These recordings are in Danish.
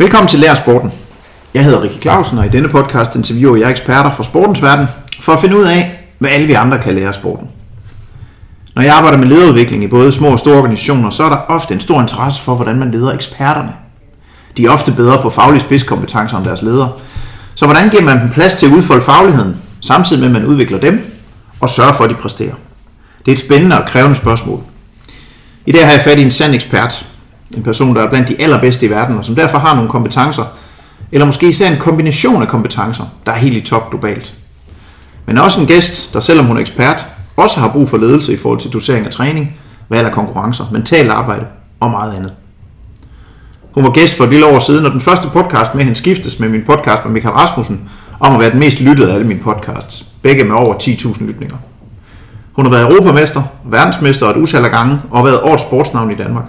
Velkommen til Lær Sporten. Jeg hedder Rikke Clausen, og i denne podcast interviewer jeg eksperter fra sportens verden for at finde ud af, hvad alle vi andre kan lære af sporten. Når jeg arbejder med lederudvikling i både små og store organisationer, så er der ofte en stor interesse for, hvordan man leder eksperterne. De er ofte bedre på faglige spidskompetencer end deres ledere. Så hvordan giver man dem plads til at udfolde fagligheden, samtidig med at man udvikler dem og sørger for, at de præsterer? Det er et spændende og krævende spørgsmål. I dag har jeg fat i en sand ekspert, en person, der er blandt de allerbedste i verden, og som derfor har nogle kompetencer, eller måske især en kombination af kompetencer, der er helt i top globalt. Men også en gæst, der selvom hun er ekspert, også har brug for ledelse i forhold til dosering af træning, valg af konkurrencer, mentalt arbejde og meget andet. Hun var gæst for et lille år siden, og den første podcast med hende skiftes med min podcast med Michael Rasmussen, om at være den mest lyttede af alle mine podcasts. Begge med over 10.000 lytninger. Hun har været europamester, verdensmester et utal af gange, og været årets sportsnavn i Danmark.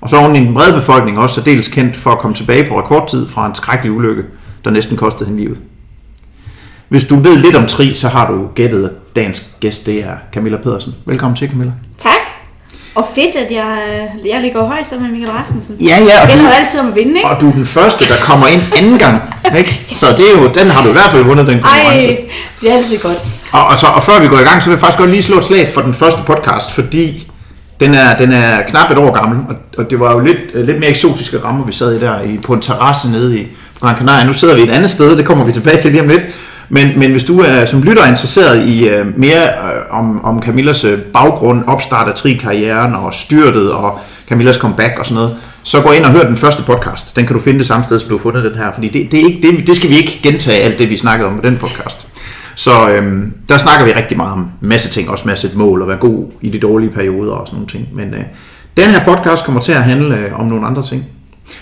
Og så er hun i den brede befolkning også særdeles kendt for at komme tilbage på rekordtid fra en skrækkelig ulykke, der næsten kostede hende livet. Hvis du ved lidt om tri, så har du gættet, at dagens gæst det er Camilla Pedersen. Velkommen til, Camilla. Tak. Og fedt, at jeg, jeg ligger højt sammen med Michael Rasmussen. Ja, ja. Og Jeg du, altid om at vinde, ikke? og du er den første, der kommer ind anden gang. Ikke? Så det er jo, den har du i hvert fald vundet, den konkurrence. Ej, det er altid godt. Og, og, så, og før vi går i gang, så vil jeg faktisk godt lige slå et slag for den første podcast, fordi den er, den er knap et år gammel, og, og det var jo lidt, øh, lidt mere eksotiske rammer, vi sad i der i, på en terrasse nede i Gran Canaria. Nu sidder vi et andet sted, det kommer vi tilbage til lige om lidt. Men, men hvis du er som lytter er interesseret i uh, mere uh, om, om Camillas uh, baggrund, opstart af tri-karrieren og styrtet og Camillas comeback og sådan noget, så gå ind og hør den første podcast. Den kan du finde det samme sted, som du har fundet den her, fordi det, det, er ikke, det, det skal vi ikke gentage alt det, vi snakkede om på den podcast. Så øhm, der snakker vi rigtig meget om masse ting, også sætte mål og være god i de dårlige perioder og sådan nogle ting. Men øh, den her podcast kommer til at handle øh, om nogle andre ting.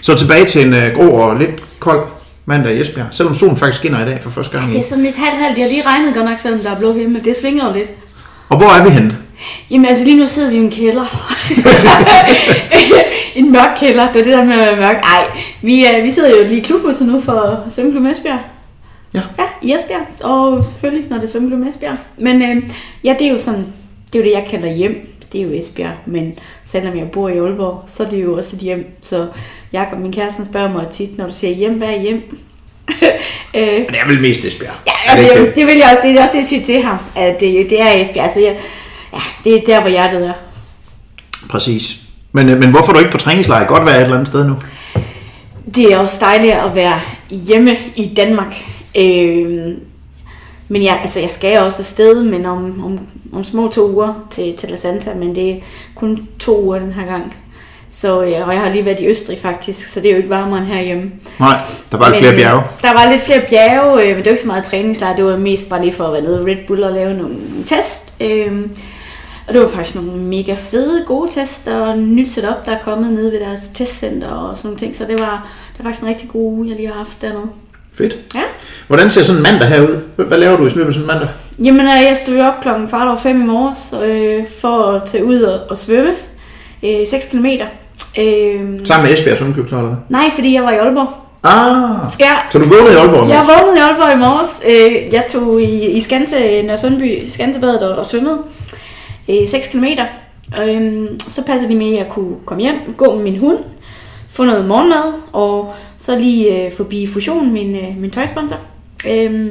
Så tilbage til en øh, grå og lidt kold mandag i Esbjerg, selvom solen faktisk skinner i dag for første gang. Det er sådan lidt halvt-halvt. Jeg har lige regnet godt nok, selvom der er blå himmel. Det svinger jo lidt. Og hvor er vi henne? Jamen altså lige nu sidder vi i en kælder. en mørk kælder. Det er det der med at være mørk. Ej, vi, er, vi sidder jo lige i klubhuset nu for Svømmeklub Esbjerg. Ja. Ja, i Esbjerg. Og selvfølgelig, når det er Svømmeklub Esbjerg. Men øh, ja, det er jo sådan, det er jo det, jeg kalder hjem. Det er jo Esbjerg, men selvom jeg bor i Aalborg, så er det jo også et hjem. Så Jakob, min kæreste, spørger mig tit, når du siger hjem, hvad er hjem? øh, det er vel mest Esbjerg. Ja, Er det altså, ikke det, vil jeg også, det er også det, jeg siger til ham, at det, det er Esbjerg. Altså, jeg, ja, det er der, hvor hjertet er. Præcis. Men, øh, men hvorfor er du ikke på træningslejr? Godt være et eller andet sted nu. Det er også dejligt at være hjemme i Danmark. Øh, men jeg, altså, jeg skal også afsted, men om, om, om små to uger til, til La Santa, men det er kun to uger den her gang. Så, øh, og jeg har lige været i Østrig faktisk, så det er jo ikke varmere end herhjemme. Nej, der var lidt flere øh, bjerge. Der var lidt flere bjerge, øh, men det var ikke så meget træningslejr. Det var mest bare lige for at være nede i Red Bull og lave nogle test. Øh, og det var faktisk nogle mega fede, gode tests, og nyt setup, der er kommet nede ved deres testcenter og sådan nogle ting. Så det var, det var faktisk en rigtig god uge, jeg lige har haft dernede. Fedt. Ja. Hvordan ser sådan en mandag her ud? Hvad- laver du i af sådan en mandag? Jamen, øh, jeg stod op klokken kvart over fem i morges øh, for at tage ud og, og svømme. Øh, 6 km. Øh, Sammen med Esbjerg Svømmeklub, så eller hvad? nej, fordi jeg var i Aalborg. Ah, Ja, så du vågnede i Aalborg? Jeg Mads? vågnede i Aalborg i morges. Øh, Jeg tog i, i Skanse, Nørre Sundby, Skansebadet og, og svømmede. Øh, 6 km. Så passede de med, at jeg kunne komme hjem, gå med min hund, få noget morgenmad, og så lige øh, forbi Fusion, min, øh, min tøjsponsor. Øhm,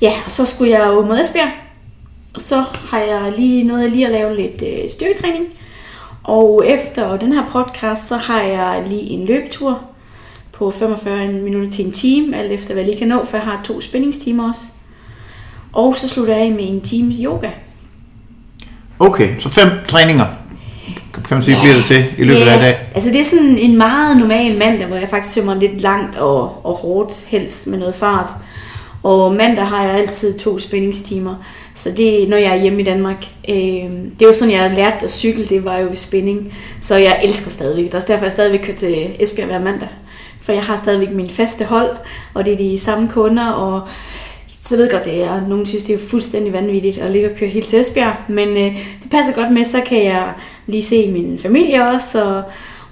ja, og så skulle jeg jo mod Esbjerg. Så har jeg lige noget lige at lave lidt øh, styrketræning. Og efter den her podcast, så har jeg lige en løbetur på 45 minutter til en time, alt efter hvad jeg lige kan nå, for jeg har to spændingstimer også. Og så slutter jeg af med en times yoga. Okay, så fem træninger, kan man sige, bliver det til i løbet af i dag. altså det er sådan en meget normal mandag, hvor jeg faktisk svømmer lidt langt og, og hårdt, helst med noget fart. Og mandag har jeg altid to spændingstimer, så det når jeg er hjemme i Danmark. Øh, det er jo sådan, jeg har lært at cykle, det var jo ved spænding. Så jeg elsker stadigvæk. Det er også derfor, jeg stadigvæk kører til Esbjerg hver mandag. For jeg har stadigvæk min faste hold, og det er de samme kunder, og så jeg ved godt, det er, nogen synes, det er fuldstændig vanvittigt at ligge og køre helt til Esbjerg, men øh, det passer godt med, så kan jeg lige se min familie også, og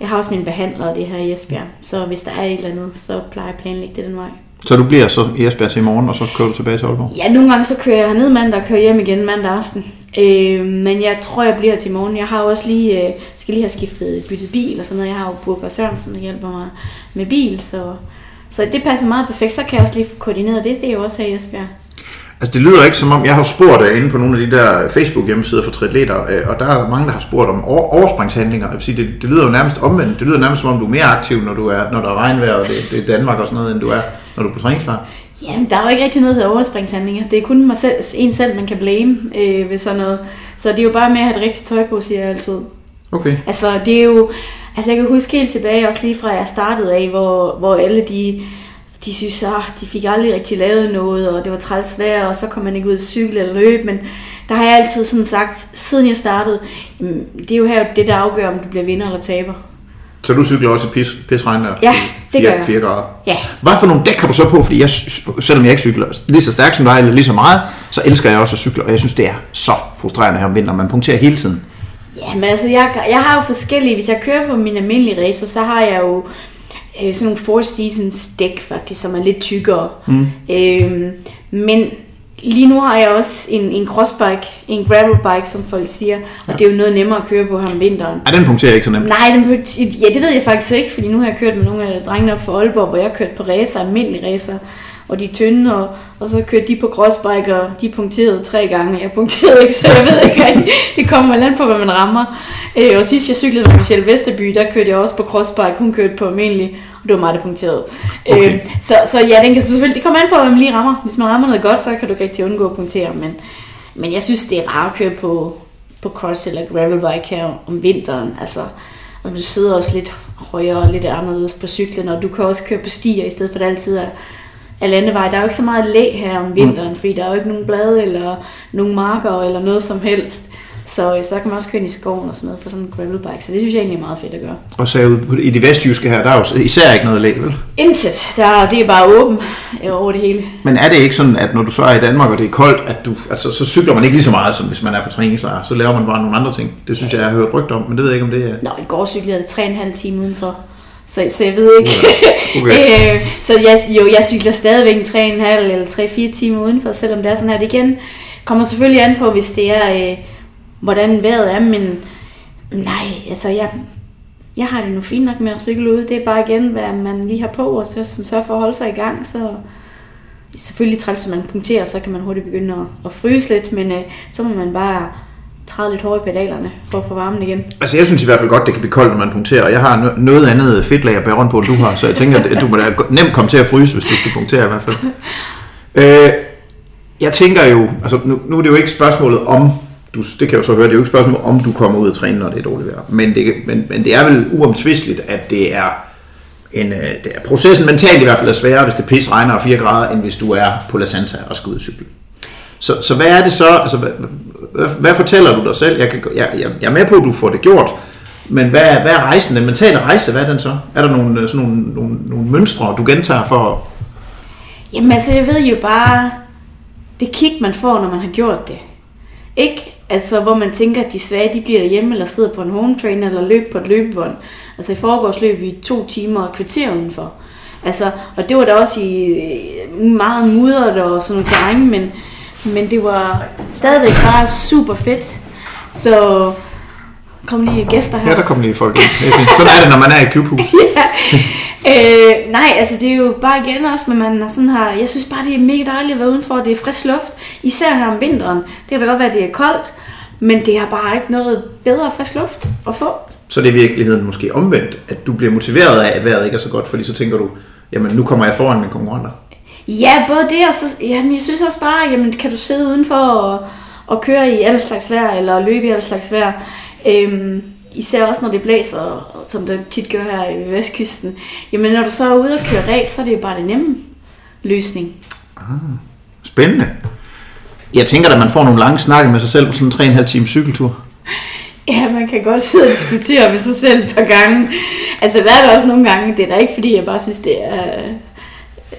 jeg har også mine behandlere det her i Esbjerg, så hvis der er et eller andet, så plejer jeg at planlægge det den vej. Så du bliver så i Esbjerg til i morgen, og så kører du tilbage til Aalborg? Ja, nogle gange så kører jeg herned mandag og kører hjem igen mandag aften. Øh, men jeg tror, jeg bliver til i morgen. Jeg har også lige, øh, skal lige have skiftet byttet bil og sådan noget. Jeg har jo Burger Sørensen, der hjælper mig med bil, så, så det passer meget perfekt. Så kan jeg også lige få koordineret det. Det er jo også her i Esbjerg. Altså det lyder ikke som om, jeg har spurgt uh, inde på nogle af de der Facebook hjemmesider for triatleter, uh, og der er mange, der har spurgt om over, overspringshandlinger. Jeg vil sige, det, det, lyder jo nærmest omvendt. Det lyder nærmest som om, du er mere aktiv, når, du er, når der er regnvejr, og det, det er Danmark og sådan noget, end du er, når du er på træningslejr. Jamen, der er jo ikke rigtig noget, der overspringshandlinger. Det er kun mig selv, en selv, man kan blame øh, ved sådan noget. Så det er jo bare med at have det rigtige tøj på, siger jeg altid. Okay. Altså, det er jo... Altså, jeg kan huske helt tilbage, også lige fra jeg startede af, hvor, hvor alle de de synes, at ah, de fik aldrig rigtig lavet noget, og det var træls vejr, og så kom man ikke ud at cykle eller løbe, men der har jeg altid sådan sagt, siden jeg startede, det er jo her det, der afgør, om du bliver vinder eller taber. Så du cykler også i pis, pisregn der? Ja, det 4, gør jeg. 4 grader? Ja. Hvad for nogle dæk har du så på? Fordi jeg, selvom jeg ikke cykler lige så stærkt som dig, eller lige så meget, så elsker jeg også at cykle, og jeg synes, det er så frustrerende her om vinteren. Man punkterer hele tiden. Ja, men altså, jeg, jeg har jo forskellige, hvis jeg kører på mine almindelige racer, så har jeg jo øh, sådan nogle Four Seasons dæk faktisk, som er lidt tykkere. Mm. Øh, men lige nu har jeg også en, en crossbike, en gravelbike, som folk siger, og ja. det er jo noget nemmere at køre på her om vinteren. Ja, den punkterer ikke så nemt. Nej, den, ja, det ved jeg faktisk ikke, fordi nu har jeg kørt med nogle af drengene op for Aalborg, hvor jeg har kørt på racer, almindelige racer, og de er tynde, og, og så kørte de på crossbike, og de punkterede tre gange. Jeg punkterede ikke, så jeg ved ikke rigtig. Det kommer land på, hvad man rammer. Øh, og sidst jeg cyklede med Michelle Vesterby, der kørte jeg også på crossbike. Hun kørte på almindelig, og det var mig, der punkterede. Okay. Øh, så, så ja, den kan selvfølgelig, det kommer an på, hvad man lige rammer. Hvis man rammer noget godt, så kan du ikke rigtig undgå at punktere. Men, men jeg synes, det er rart at køre på, på cross eller gravelbike her om vinteren. Altså, og du sidder også lidt højere og lidt anderledes på cyklen, og du kan også køre på stier, i stedet for det altid er af landevej. Der er jo ikke så meget læ her om vinteren, mm. fordi der er jo ikke nogen blade eller nogen marker eller noget som helst. Så, så kan man også køre ind i skoven og sådan noget på sådan en gravelbike, så det synes jeg egentlig er meget fedt at gøre. Og så i de vestjyske her, der er jo især ikke noget læg, vel? Intet. Der, det er bare åben over det hele. Men er det ikke sådan, at når du så er i Danmark, og det er koldt, at du, altså, så cykler man ikke lige så meget, som hvis man er på træningslejr. Så laver man bare nogle andre ting. Det synes jeg, jeg har hørt rygter om, men det ved jeg ikke, om det er... Nå, i går cyklede jeg 3,5 timer udenfor. Så, så jeg ved ikke. Okay. øh, så jeg, jo, jeg cykler stadigvæk en 3,5 eller 3-4 timer udenfor, selvom det er sådan her. Det igen kommer selvfølgelig an på, hvis det er, øh, hvordan vejret er, men nej, altså jeg, jeg har det nu fint nok med at cykle ud. Det er bare igen, hvad man lige har på, og så, så for at holde sig i gang, så selvfølgelig træls, at man punkterer, så kan man hurtigt begynde at, at fryse lidt, men øh, så må man bare træde lidt hårdt i pedalerne for at få varmen igen. Altså jeg synes i hvert fald godt, det kan blive koldt, når man punkterer, og jeg har noget andet fedtlag at bære rundt på, end du har, så jeg tænker, at du må da nemt komme til at fryse, hvis du skal punktere i hvert fald. øh, jeg tænker jo, altså nu, nu er det jo ikke spørgsmålet om, du, det kan jeg jo så høre, det er jo ikke spørgsmålet om du kommer ud og træne, når det er dårligt vejr, men det, men, men det er vel uomtvisteligt, at det er en, øh, det er, processen mentalt i hvert fald er sværere, hvis det pis regner og 4 grader, end hvis du er på La Santa og skal ud og cykle. Så, så hvad er det så, altså hvad, hvad, fortæller du dig selv? Jeg, kan, jeg, jeg, jeg er med på, at du får det gjort, men hvad, hvad er rejsen, den mentale rejse, hvad er den så? Er der nogle, øh, sådan nogle, nogle, nogle mønstre, du gentager for? Jamen altså, jeg ved jo bare, det kig, man får, når man har gjort det. Ikke? Altså, hvor man tænker, at de svage, de bliver derhjemme, eller sidder på en home trainer, eller løber på et løbebånd. Altså, i forgårs løb vi to timer og kvarter udenfor. Altså, og det var da også i øh, meget mudret og sådan noget terræn, men men det var stadigvæk bare super fedt. Så kom lige gæster her. Ja, der kom lige folk ind. Sådan er det, når man er i klubhus. ja. øh, nej, altså det er jo bare igen også, men man sådan har, jeg synes bare, det er mega dejligt at være udenfor, det er frisk luft, især her om vinteren. Det kan da godt være, at det er koldt, men det har bare ikke noget bedre frisk luft at få. Så det er i virkeligheden måske omvendt, at du bliver motiveret af, at vejret ikke er så godt, fordi så tænker du, jamen nu kommer jeg foran mine konkurrenter. Ja, både det og så, jamen, jeg synes også bare, jamen, kan du sidde udenfor og, og køre i alle slags vejr, eller løbe i alle slags vejr. Øhm, især også når det blæser, som det tit gør her i Vestkysten. Jamen når du så er ude og køre race, så er det jo bare det nemme løsning. Ah, spændende. Jeg tænker, at man får nogle lange snakke med sig selv på sådan en 3,5 times cykeltur. Ja, man kan godt sidde og diskutere med sig selv et par gange. Altså, der er der også nogle gange, det er da ikke fordi, jeg bare synes, det er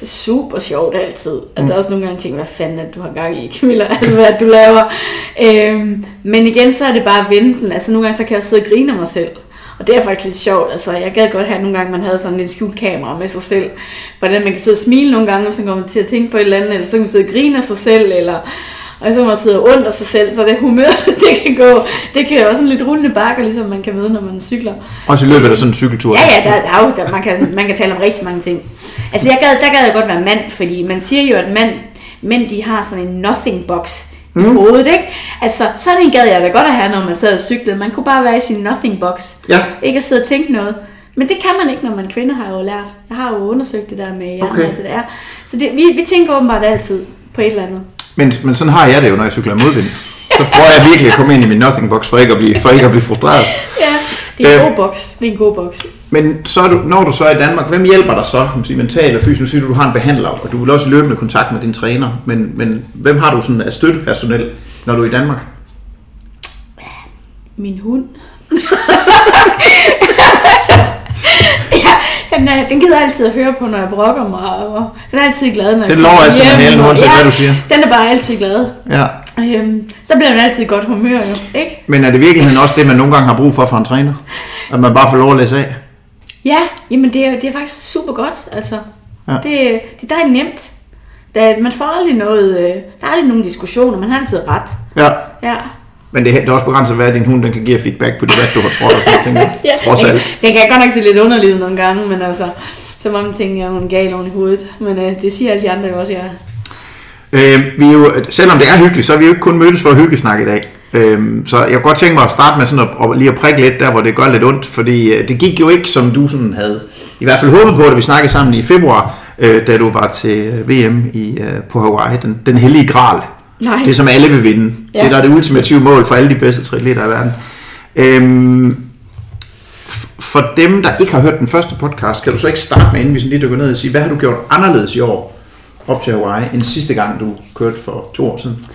super sjovt altid. At mm. der er også nogle gange tænker, hvad fanden er du har gang i, Camilla, altså, hvad du laver. Øhm, men igen, så er det bare venten. Altså nogle gange, så kan jeg sidde og grine af mig selv. Og det er faktisk lidt sjovt. Altså, jeg gad godt have nogle gange, man havde sådan lidt skjult kamera med sig selv. Hvordan man kan sidde og smile nogle gange, og så kommer man til at tænke på et eller andet, eller så kan man sidde og grine af sig selv, eller og så må man sidde under sig selv, så det humør, det kan gå, det kan også sådan lidt rullende bakker, ligesom man kan møde, når man cykler. Også i løbet af sådan en cykeltur? Ja, ja, der, der, er der, man, kan, man kan tale om rigtig mange ting. Altså, jeg gad, der gad jeg godt være mand, fordi man siger jo, at mand, mænd de har sådan en nothing box i mm. hovedet, ikke? Altså, sådan en gad jeg da godt at have, når man sad og cyklede. Man kunne bare være i sin nothing box. Ja. Ikke at sidde og tænke noget. Men det kan man ikke, når man kvinde, har jo lært. Jeg har jo undersøgt det der med hjernen Okay. og det der. Så det, vi, vi tænker åbenbart altid på et eller andet. Men, men sådan har jeg det jo, når jeg cykler i modvind. Så prøver jeg virkelig at komme ind i min nothing box, for ikke at blive, for ikke at blive frustreret. Ja, det er en Øh. god boks. Det er en god boks. Men så er du, når du så er i Danmark, hvem hjælper dig så, kan man sige, mentalt og fysisk? Nu siger du, du har en behandler, og du vil også løbende kontakt med din træner. Men, men hvem har du sådan af støttepersonel, når du er i Danmark? Min hund. den, er, den gider altid at høre på, når jeg brokker mig. Og den er altid glad, når Den lover altid med halen, uanset hvad du siger. Den er bare altid glad. Ja. Øhm, så bliver man altid i godt humør, jo. Ikke? Men er det i virkeligheden også det, man nogle gange har brug for fra en træner? At man bare får lov at læse af? Ja, jamen det er, det er faktisk super godt. Altså, Ja. det, det der er nemt. Der, man får aldrig noget, øh, der er aldrig nogen diskussioner, man har altid ret. Ja. Ja. Men det er, det er også begrænset, hvad din hund den kan give feedback på det, hvad du har trådt og sådan jeg. ja. Trods alt. den kan godt nok se lidt underlig ud nogle gange, men altså, så må man tænke, at hun er gal oven i hovedet. Men øh, det siger alle de andre jo også, ja. Øh, vi er jo, selvom det er hyggeligt, så er vi jo ikke kun mødtes for at hyggesnakke i dag. Øh, så jeg kunne godt tænke mig at starte med sådan at, at lige at prikke lidt der, hvor det gør lidt ondt, fordi øh, det gik jo ikke, som du sådan havde i hvert fald håbet på, da vi snakkede sammen i februar, øh, da du var til øh, VM i, øh, på Hawaii, den, den hellige gral. Nej. Det, som alle vil vinde. Ja. Det, der er det ultimative mål for alle de bedste triatleter i verden. Øhm, for dem, der ikke har hørt den første podcast, kan du så ikke starte med, inden vi sådan lige dykker ned og sige, hvad har du gjort anderledes i år op til Hawaii, end sidste gang, du kørte for to år siden?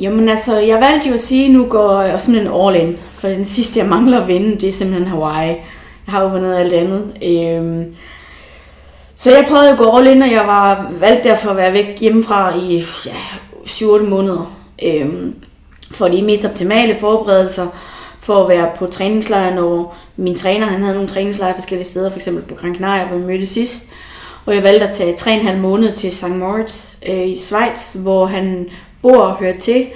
Jamen altså, jeg valgte jo at sige, at nu går jeg simpelthen all in. For den sidste, jeg mangler at vinde, det er simpelthen Hawaii. Jeg har jo vundet alt andet. Øhm, så jeg prøvede at gå all in, og jeg var valgt derfor at være væk hjemmefra i ja, 7-8 måneder. øh, for de mest optimale forberedelser, for at være på træningslejr, når min træner han havde nogle træningslejre forskellige steder, f.eks. på Gran Canaria, hvor vi mødte sidst. Og jeg valgte at tage 3,5 måneder til St. Moritz øh, i Schweiz, hvor han bor og hører til.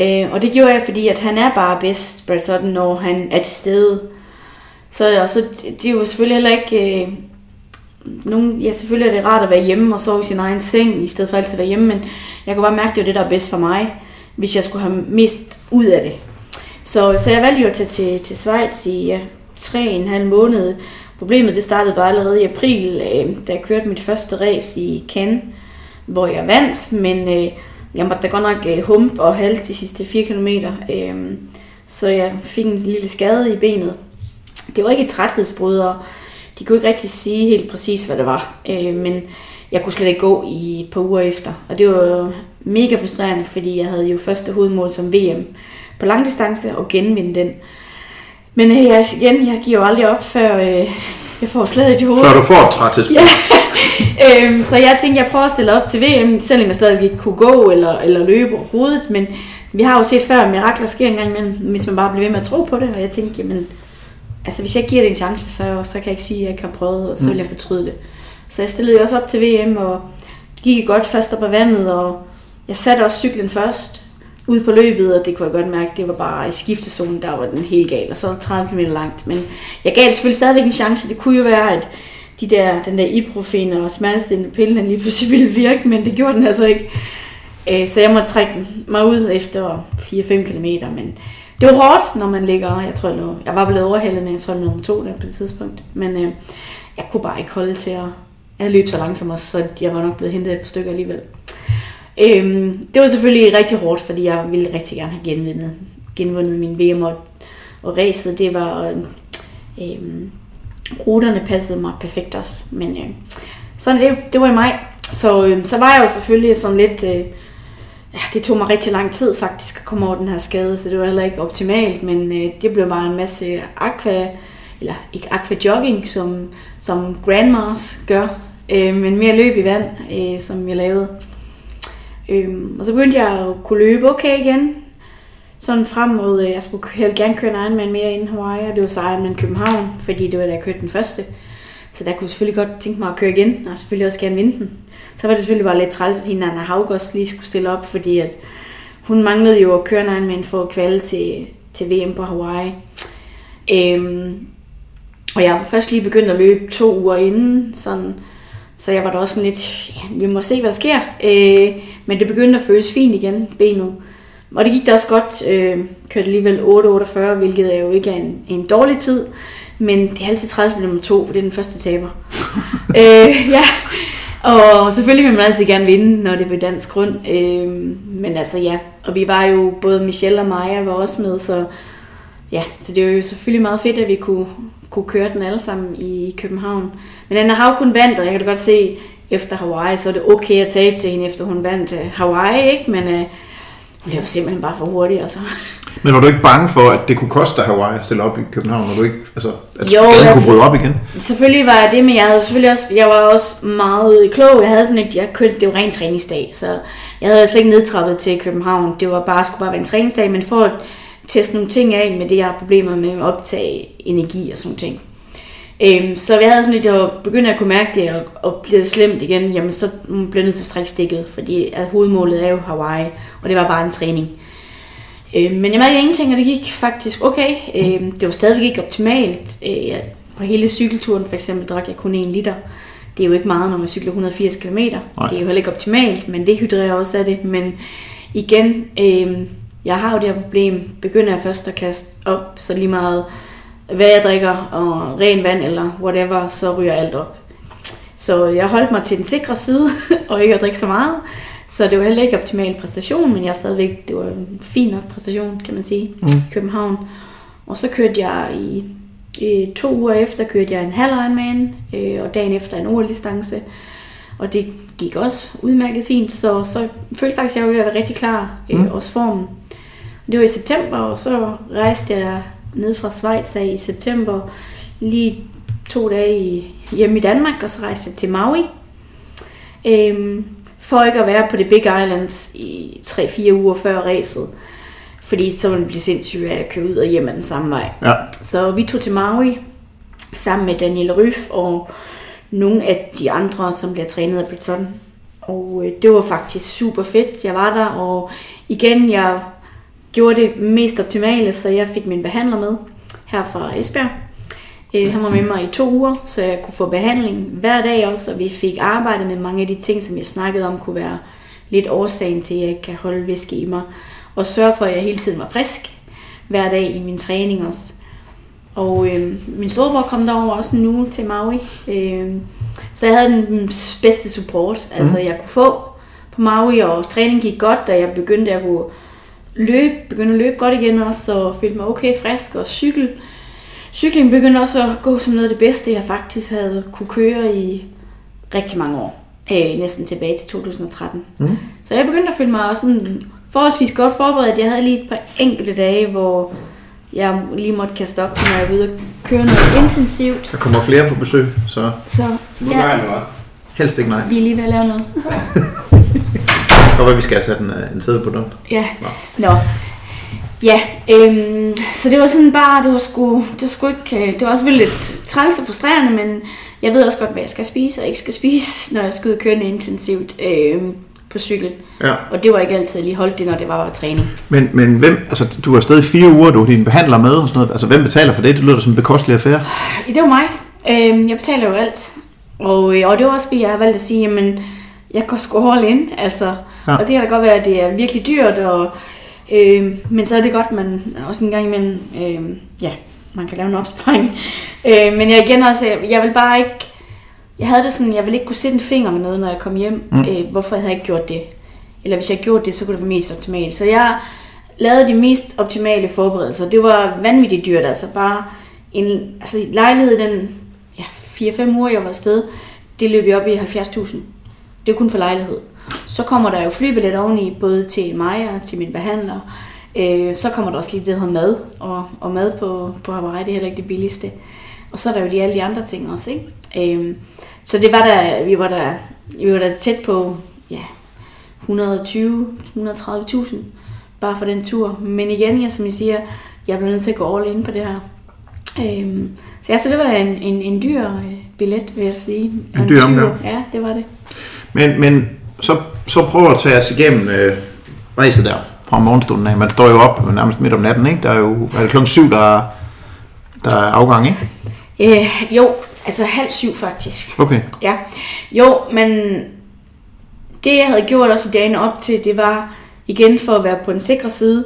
Øh, og det gjorde jeg, fordi at han er bare bedst, Brad Sutton, når han er til stede. Så, og så det er jo selvfølgelig heller ikke... Øh, nogle, ja, selvfølgelig er det rart at være hjemme og sove i sin egen seng, i stedet for altid at være hjemme, men jeg kunne bare mærke, at det var det, der er bedst for mig, hvis jeg skulle have mest ud af det. Så, så jeg valgte jo at tage til, til Schweiz i ja, tre og en halv måned. Problemet det startede bare allerede i april, øh, da jeg kørte mit første race i Cannes, hvor jeg vandt, men øh, jeg måtte da godt nok øh, hump og halte de sidste 4 km. Øh, så jeg fik en lille skade i benet. Det var ikke et træthedsbrud, og de kunne ikke rigtig sige helt præcis, hvad det var. Øh, men jeg kunne slet ikke gå i et par uger efter. Og det var mega frustrerende, fordi jeg havde jo første hovedmål som VM på langdistance og genvinde den. Men øh, jeg, igen, jeg giver jo aldrig op, før øh, jeg får slaget i hovedet. Før du får et træthedsbrud. Ja. øhm, så jeg tænkte, jeg prøver at stille op til VM, selvom jeg stadig ikke kunne gå eller, eller løbe overhovedet. Men vi har jo set før, at mirakler sker engang imellem, hvis man bare bliver ved med at tro på det. Og jeg tænkte, jamen, altså hvis jeg giver det en chance, så, så kan jeg ikke sige, at jeg ikke har prøvet, og så vil jeg fortryde det. Så jeg stillede også op til VM, og det gik godt først op ad vandet, og jeg satte også cyklen først ud på løbet, og det kunne jeg godt mærke, det var bare i skiftezonen, der var den helt gal, og så 30 km langt. Men jeg gav det selvfølgelig stadigvæk en chance. Det kunne jo være, at de der, den der ibuprofen og smertestillende pille, den lige pludselig ville virke, men det gjorde den altså ikke. Øh, Så jeg måtte trække mig ud efter 4-5 km, men det var hårdt, når man ligger, jeg tror, nu, jeg var blevet overhældet, men jeg tror, nummer to der på det tidspunkt. Men øh, jeg kunne bare ikke holde til at, jeg løb så langsomt også, så jeg var nok blevet hentet et par stykker alligevel. Øhm, det var selvfølgelig rigtig hårdt, fordi jeg ville rigtig gerne have genvundet, genvundet min VM, og, og racet, det var, øhm, øhm, ruterne passede mig perfekt også, men øh, sådan det, det var i maj. Så, øh, så var jeg jo selvfølgelig sådan lidt, øh, ja, det tog mig rigtig lang tid faktisk at komme over den her skade, så det var heller ikke optimalt, men øh, det blev bare en masse aqua, eller ikke aqua jogging, som, som grandmas gør, øh, men mere løb i vand, øh, som jeg lavede. Øh, og så begyndte jeg at kunne løbe okay igen. sådan frem mod, øh, jeg skulle helt gerne køre en Ironman mere inden Hawaii, og det var så Ironman København, fordi det var da jeg kørte den første. Så der kunne jeg selvfølgelig godt tænke mig at køre igen, og selvfølgelig også gerne vinde den. Så var det selvfølgelig bare lidt træls, at Nana Haugos lige skulle stille op, fordi at hun manglede jo at køre en Ironman for at kvalde til, til VM på Hawaii. Øhm, og jeg var først lige begyndt at løbe to uger inden, sådan, så jeg var da også sådan lidt, ja, vi må se, hvad der sker. Øh, men det begyndte at føles fint igen, benet. Og det gik da også godt. Øh, kørte alligevel 8.48, hvilket er jo ikke er en, en dårlig tid. Men det er altid træls med nummer to, for det er den første taber. øh, ja, og selvfølgelig vil man altid gerne vinde, når det er på dansk grund. Øh, men altså ja, og vi var jo, både Michelle og Maja var også med, så ja, så det var jo selvfølgelig meget fedt, at vi kunne, kunne køre den alle sammen i København. Men Anna Hav kun vandt, og jeg kan da godt se, efter Hawaii, så er det okay at tabe til hende, efter hun vandt øh, Hawaii, ikke? Men øh, hun løber simpelthen bare for hurtigt, altså. Men var du ikke bange for, at det kunne koste dig Hawaii at stille op i København, når du ikke, altså, at Jo, gaden altså- kunne bryde op igen? Selvfølgelig var jeg det, men jeg havde selvfølgelig også, jeg var også meget klog. Jeg havde sådan et, jeg kørte, det var ren træningsdag, så jeg havde slet ikke nedtrappet til København. Det var bare, skulle bare være en træningsdag, men for at teste nogle ting af med det, jeg har problemer med at optage energi og sådan ting. Øhm, så jeg havde sådan lidt, at begyndte at kunne mærke det, og, og blev det slemt igen, jamen så blev jeg nødt til at strække stikket, fordi at hovedmålet er jo Hawaii, og det var bare en træning. Øh, men jeg mærkede ingenting, og det gik faktisk okay. Øh, det var stadigvæk ikke optimalt. Øh, på hele cykelturen for eksempel drak jeg kun 1 liter. Det er jo ikke meget, når man cykler 180 km. Det er jo heller ikke optimalt, men det hydrerer også af det. Men igen, øh, jeg har jo det her problem. Begynder jeg først at kaste op, så lige meget hvad jeg drikker, og ren vand eller whatever, så ryger alt op. Så jeg holdt mig til den sikre side, og ikke at drikke så meget. Så det var heller ikke optimal præstation, men jeg stadigvæk, det var en fin nok præstation, kan man sige, mm. i København. Og så kørte jeg i, i to uger efter, kørte jeg en halv Ironman, øh, og dagen efter en OL-distance. Og det gik også udmærket fint, så, så følte faktisk, at jeg var ved at være rigtig klar, øh, Mm. også formen. Det var i september, og så rejste jeg ned fra Schweiz af i september, lige to dage i, hjemme i Danmark, og så rejste jeg til Maui. Øhm, for ikke at være på det Big Island i 3-4 uger før racet. Fordi så ville det blive sindssygt af at køre ud og hjem ad den samme vej. Ja. Så vi tog til Maui sammen med Daniel Ryf og nogle af de andre, som bliver trænet af Breton. Og øh, det var faktisk super fedt. Jeg var der, og igen, jeg gjorde det mest optimale, så jeg fik min behandler med her fra Esbjerg. Øh, han var med mig i to uger, så jeg kunne få behandling hver dag også, og vi fik arbejdet med mange af de ting, som jeg snakkede om, kunne være lidt årsagen til, at jeg ikke kan holde væske i mig. Og sørge for, at jeg hele tiden var frisk hver dag i min træning også. Og øh, min storebror kom derover også nu til Maui. Øh, så jeg havde den bedste support, altså jeg kunne få på Maui, og træning gik godt, da jeg begyndte at kunne løbe, begyndte at løbe godt igen også, og følte mig okay frisk, og cykel. Cykling begyndte også at gå som noget af det bedste, jeg faktisk havde kunne køre i rigtig mange år. Øh, næsten tilbage til 2013. Mm. Så jeg begyndte at føle mig også sådan forholdsvis godt forberedt. Jeg havde lige et par enkelte dage, hvor jeg lige måtte kaste op, når jeg var ude og køre noget intensivt. Der kommer flere på besøg, så Så Nu ja, gør jeg noget. helst ikke nej. vi er lige ved at lave noget. Og hvad vi skal have sat en, øh, en sæde på den. Ja, Nå. nå. Ja, øhm, så det var sådan bare, det var sgu, det var sgu ikke, øh, det var også lidt træls og frustrerende, men jeg ved også godt, hvad jeg skal spise og ikke skal spise, når jeg skal ud og køre intensivt øhm, på cykel. Ja. Og det var ikke altid lige holdt det, når det var træning. Men, men hvem, altså du har stadig fire uger, du har din behandler med og sådan noget. Altså hvem betaler for det? Det lyder som en bekostelig affære. Det var mig. Øhm, jeg betaler jo alt. Og, øh, og det var også, fordi jeg har valgt at sige, jamen, jeg går sgu all in. Altså, ja. Og det kan da godt være, at det er virkelig dyrt, og, øh, men så er det godt, man også en gang imellem, øh, ja, man kan lave en opsparing. Øh, men jeg igen også, jeg, vil bare ikke, jeg havde det sådan, jeg ville ikke kunne sætte en finger med noget, når jeg kom hjem. Mm. Mm. Øh, hvorfor havde jeg ikke gjort det? Eller hvis jeg gjorde det, så kunne det være mest optimalt. Så jeg lavede de mest optimale forberedelser. Det var vanvittigt dyrt, altså bare en altså, lejlighed, den ja, 4-5 uger, jeg var afsted, det løb jeg op i 70.000. Det er kun for lejlighed. Så kommer der jo flybillet oveni, både til mig og til min behandler. Øh, så kommer der også lige det, der hedder mad, og, og mad på, på Hawaii, det er heller ikke det billigste. Og så er der jo lige alle de andre ting også, ikke? Øh, så det var der, vi var der, vi var der tæt på, ja, 120-130.000 bare for den tur. Men igen, jeg, som jeg siger, jeg bliver nødt til at gå all in på det her. Øhm, så ja, så det var en, en, en dyr øh, billet, vil jeg sige. En dyr omgang. Ja, det var det. Men, men så, så prøv at tage os igennem øh, racet der fra morgenstunden af. Man står jo op nærmest midt om natten, ikke? Der er jo er det klokken syv, der, er- der er afgang, ikke? Øh, jo, altså halv syv faktisk. Okay. Ja, jo, men det jeg havde gjort også i dagen op til, det var igen for at være på den sikre side.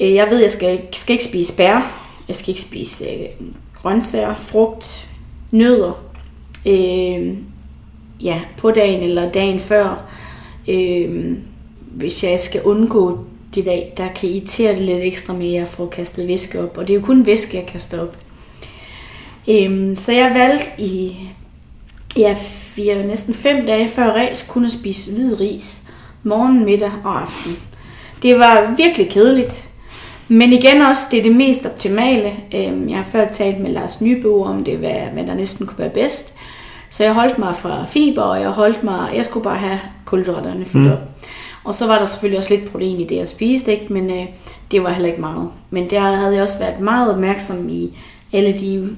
Øh, Jeg ved, jeg skal, ikke- skal ikke spise bær, jeg skal ikke spise øh, grøntsager, frugt, nødder. Øh, ja, på dagen eller dagen før. Øh, hvis jeg skal undgå det dag, der kan irritere det lidt ekstra med, at jeg får kastet væske op. Og det er jo kun væske, jeg kaster op. Øhm, så jeg valgte i ja, fire, næsten fem dage før ræs kun at spise hvid ris. Morgen, middag og aften. Det var virkelig kedeligt. Men igen også, det er det mest optimale. Øhm, jeg har før talt med Lars Nybo om det, hvad, hvad der næsten kunne være bedst. Så jeg holdt mig fra fiber, og jeg holdt mig, jeg skulle bare have kulhydraterne fyldt Mm. op. Og så var der selvfølgelig også lidt protein i det, jeg spiste, ikke? men øh, det var heller ikke meget. Men der havde jeg også været meget opmærksom i alle de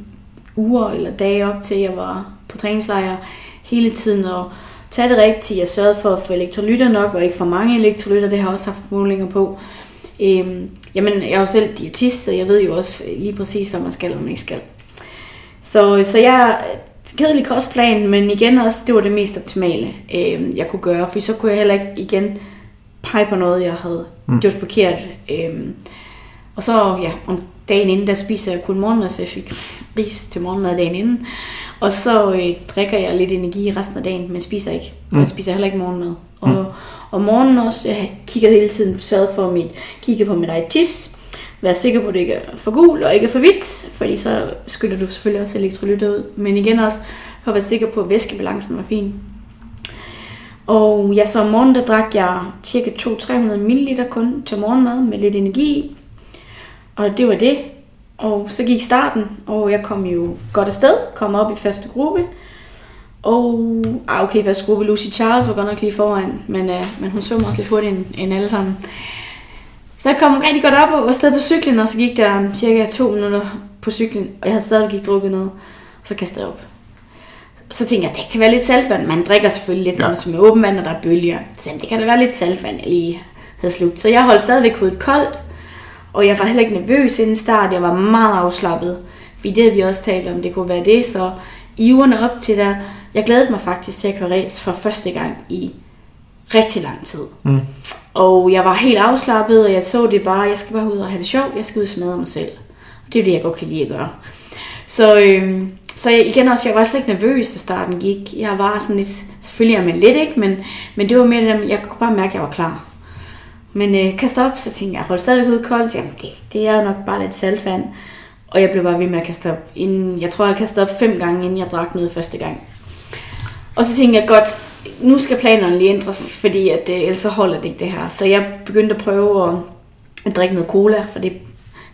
uger eller dage op til, jeg var på træningslejr hele tiden og tage det rigtigt. Jeg sørgede for at få elektrolytter nok, og ikke for mange elektrolytter, det har jeg også haft målinger på. Øhm, jamen, jeg er jo selv diætist, så jeg ved jo også lige præcis, hvad man skal og hvad man ikke skal. Så, så jeg kedelig kostplan, men igen også, det var det mest optimale, øh, jeg kunne gøre, for så kunne jeg heller ikke igen pege på noget, jeg havde Mm. mm. gjort forkert. Øh, og så, ja, om dagen inden, der spiser jeg kun morgenmad, så jeg fik ris til morgenmad dagen inden. Og så øh, drikker jeg lidt energi resten af dagen, men spiser ikke. Og Mm. jeg spiser heller ikke morgenmad. Og, og morgenen også, jeg kigger hele tiden, sørget for mit, kigge på mit eget tis, være sikker på, at det ikke er for gul og ikke er for hvidt, fordi så skyller du selvfølgelig også elektrolytter ud. Men igen også for at være sikker på, at væskebalancen var fin. Og ja, så om morgenen, der drak jeg cirka 200-300 ml kun til morgenmad med lidt energi. Og det var det. Og så gik starten, og jeg kom jo godt afsted, kom op i første gruppe. Og, ah okay, første gruppe, Lucy Charles var godt nok lige foran, men, uh, men hun svømmer også lidt hurtigere end, end alle sammen. Så jeg kom rigtig godt op og var afsted på cyklen, og så gik der cirka to minutter på cyklen, og jeg havde stadigvæk ikke drukket noget. Og så kastede jeg op. Så tænkte jeg, det kan være lidt saltvand. Man drikker selvfølgelig lidt, Ja. når man svømmer i åben vand, og der er bølger. Så det kan da være lidt saltvand, jeg lige havde slugt. Så jeg holdt stadigvæk hovedet koldt, og jeg var heller ikke nervøs inden start. Jeg var meget afslappet, fordi det havde vi også talt om, det kunne være det. Så i ugerne op til der, jeg glædede mig faktisk til at køre race for første gang i rigtig lang tid. Mm. Og jeg var helt afslappet, og jeg så det bare, jeg skal bare ud og have det sjovt, jeg skal ud og smadre mig selv. Og det er det, jeg godt kan lide at gøre. Så, øh, så jeg, igen også, jeg var slet ikke nervøs, da starten gik. Jeg var sådan lidt, selvfølgelig er man lidt, ikke? Men, men det var mere det, jeg kunne bare mærke, at jeg var klar. Men øh, kaste op, så tænkte jeg, jeg holdt stadigvæk ud koldt, så jamen, det, det er jo nok bare lidt saltvand. Og jeg blev bare ved med at kaste op. Inden, jeg tror, jeg kastede op fem gange, inden jeg drak noget første gang. Og så tænkte jeg godt, nu skal planerne lige ændres, fordi at, øh, ellers så holder det ikke det her. Så jeg begyndte at prøve at, at drikke noget cola, for det er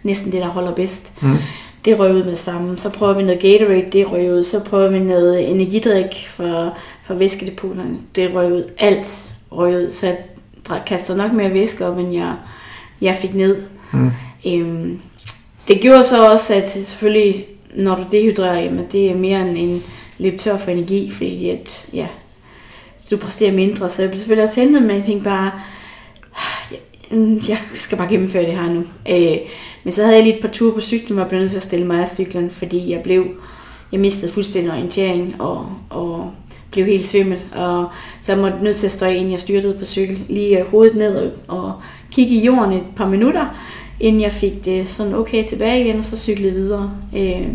næsten det, der holder bedst. Mm. Det røg ud med det samme. Så prøver vi noget Gatorade, det røg ud. Så prøver vi noget energidrik for, for væskedepoterne, det røg ud. Alt røg ud, så jeg kastede nok mere væske op, end jeg, jeg fik ned. Mm. Øhm, det gjorde så også, at selvfølgelig, når du dehydrerer, jamen, det er mere end en løb tør for energi, fordi at, ja, så du præsterer mindre. Så jeg blev selvfølgelig også hentet, men jeg tænkte bare, ah, jeg, skal bare gennemføre det her nu. Øh, men så havde jeg lige et par ture på cyklen, hvor jeg blev nødt til at stille mig af cyklen, fordi jeg blev, jeg mistede fuldstændig orientering og, og blev helt svimmel. Og så jeg måtte nødt til at stå ind, jeg styrtede på cykel, lige øh, hovedet ned og, og kigge i jorden et par minutter, inden jeg fik det sådan okay tilbage igen, og så cyklede videre. Øh,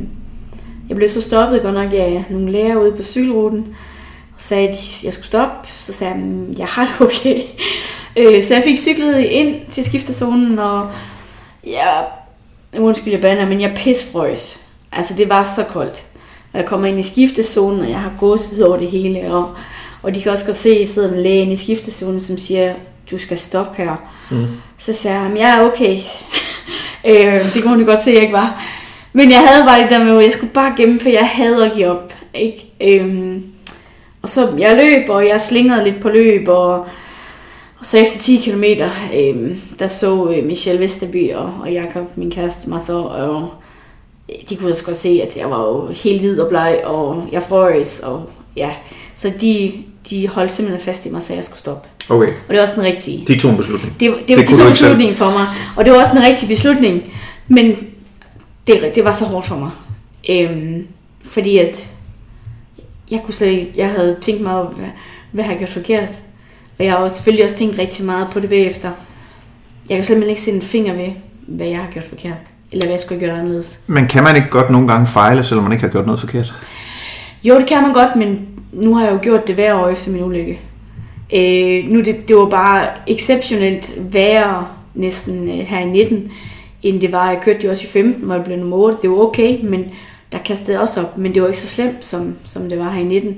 jeg blev så stoppet godt nok af nogle læger ude på cykelruten, sagde, at jeg skulle stoppe. Så sagde jeg, "Mm, jeg har det okay. Øh, så jeg fik cyklet ind til skiftezonen, og jeg, undskyld jeg bander, men jeg pisfrøs. Altså det var så koldt. Og jeg kommer ind i skiftezonen, og jeg har gåsehud over det hele, og, og de kan også godt se, at jeg sidder en læge i skiftezonen, som siger, du skal stoppe her. Mm. Så sagde jeg, ja, okay. øh, det kunne hun jo godt se, at jeg ikke var. Men jeg havde bare det der med, at jeg skulle bare gennemføre, jeg havde at give op. Ikke? Øhm, og så jeg løb, og jeg slingede lidt på løb, og, Og så efter 10 km, øh, der så øh, Michelle Vesterby og, og Jakob, min kæreste, mig så, og de kunne også godt se, at jeg var jo helt hvid og bleg, og jeg frøs, og ja. Så de, de holdt simpelthen fast i mig, så jeg skulle stoppe. Okay. Og det var også den rigtige. De tog en beslutning. Det, det, det, det tog en beslutning for mig, og det var også en rigtig beslutning, men det, det var så hårdt for mig. Øhm, fordi at jeg kunne slet ikke, jeg havde tænkt mig, hvad, hvad har jeg gjort forkert? Og jeg har også, selvfølgelig også tænkt rigtig meget på det bagefter. Jeg kan simpelthen ikke sætte en finger ved, hvad jeg har gjort forkert. Eller hvad jeg skulle have gjort anderledes. Men kan man ikke godt nogle gange fejle, selvom man ikke har gjort noget forkert? Jo, det kan man godt, men nu har jeg jo gjort det hver år efter min ulykke. Øh, nu det, det var bare exceptionelt værre næsten øh, her i 19, end det var. Jeg kørte jo også i 15, hvor det blev nummer 8. Det var okay, men der kastede også op. Men det var ikke så slemt, som, som det var her i 19.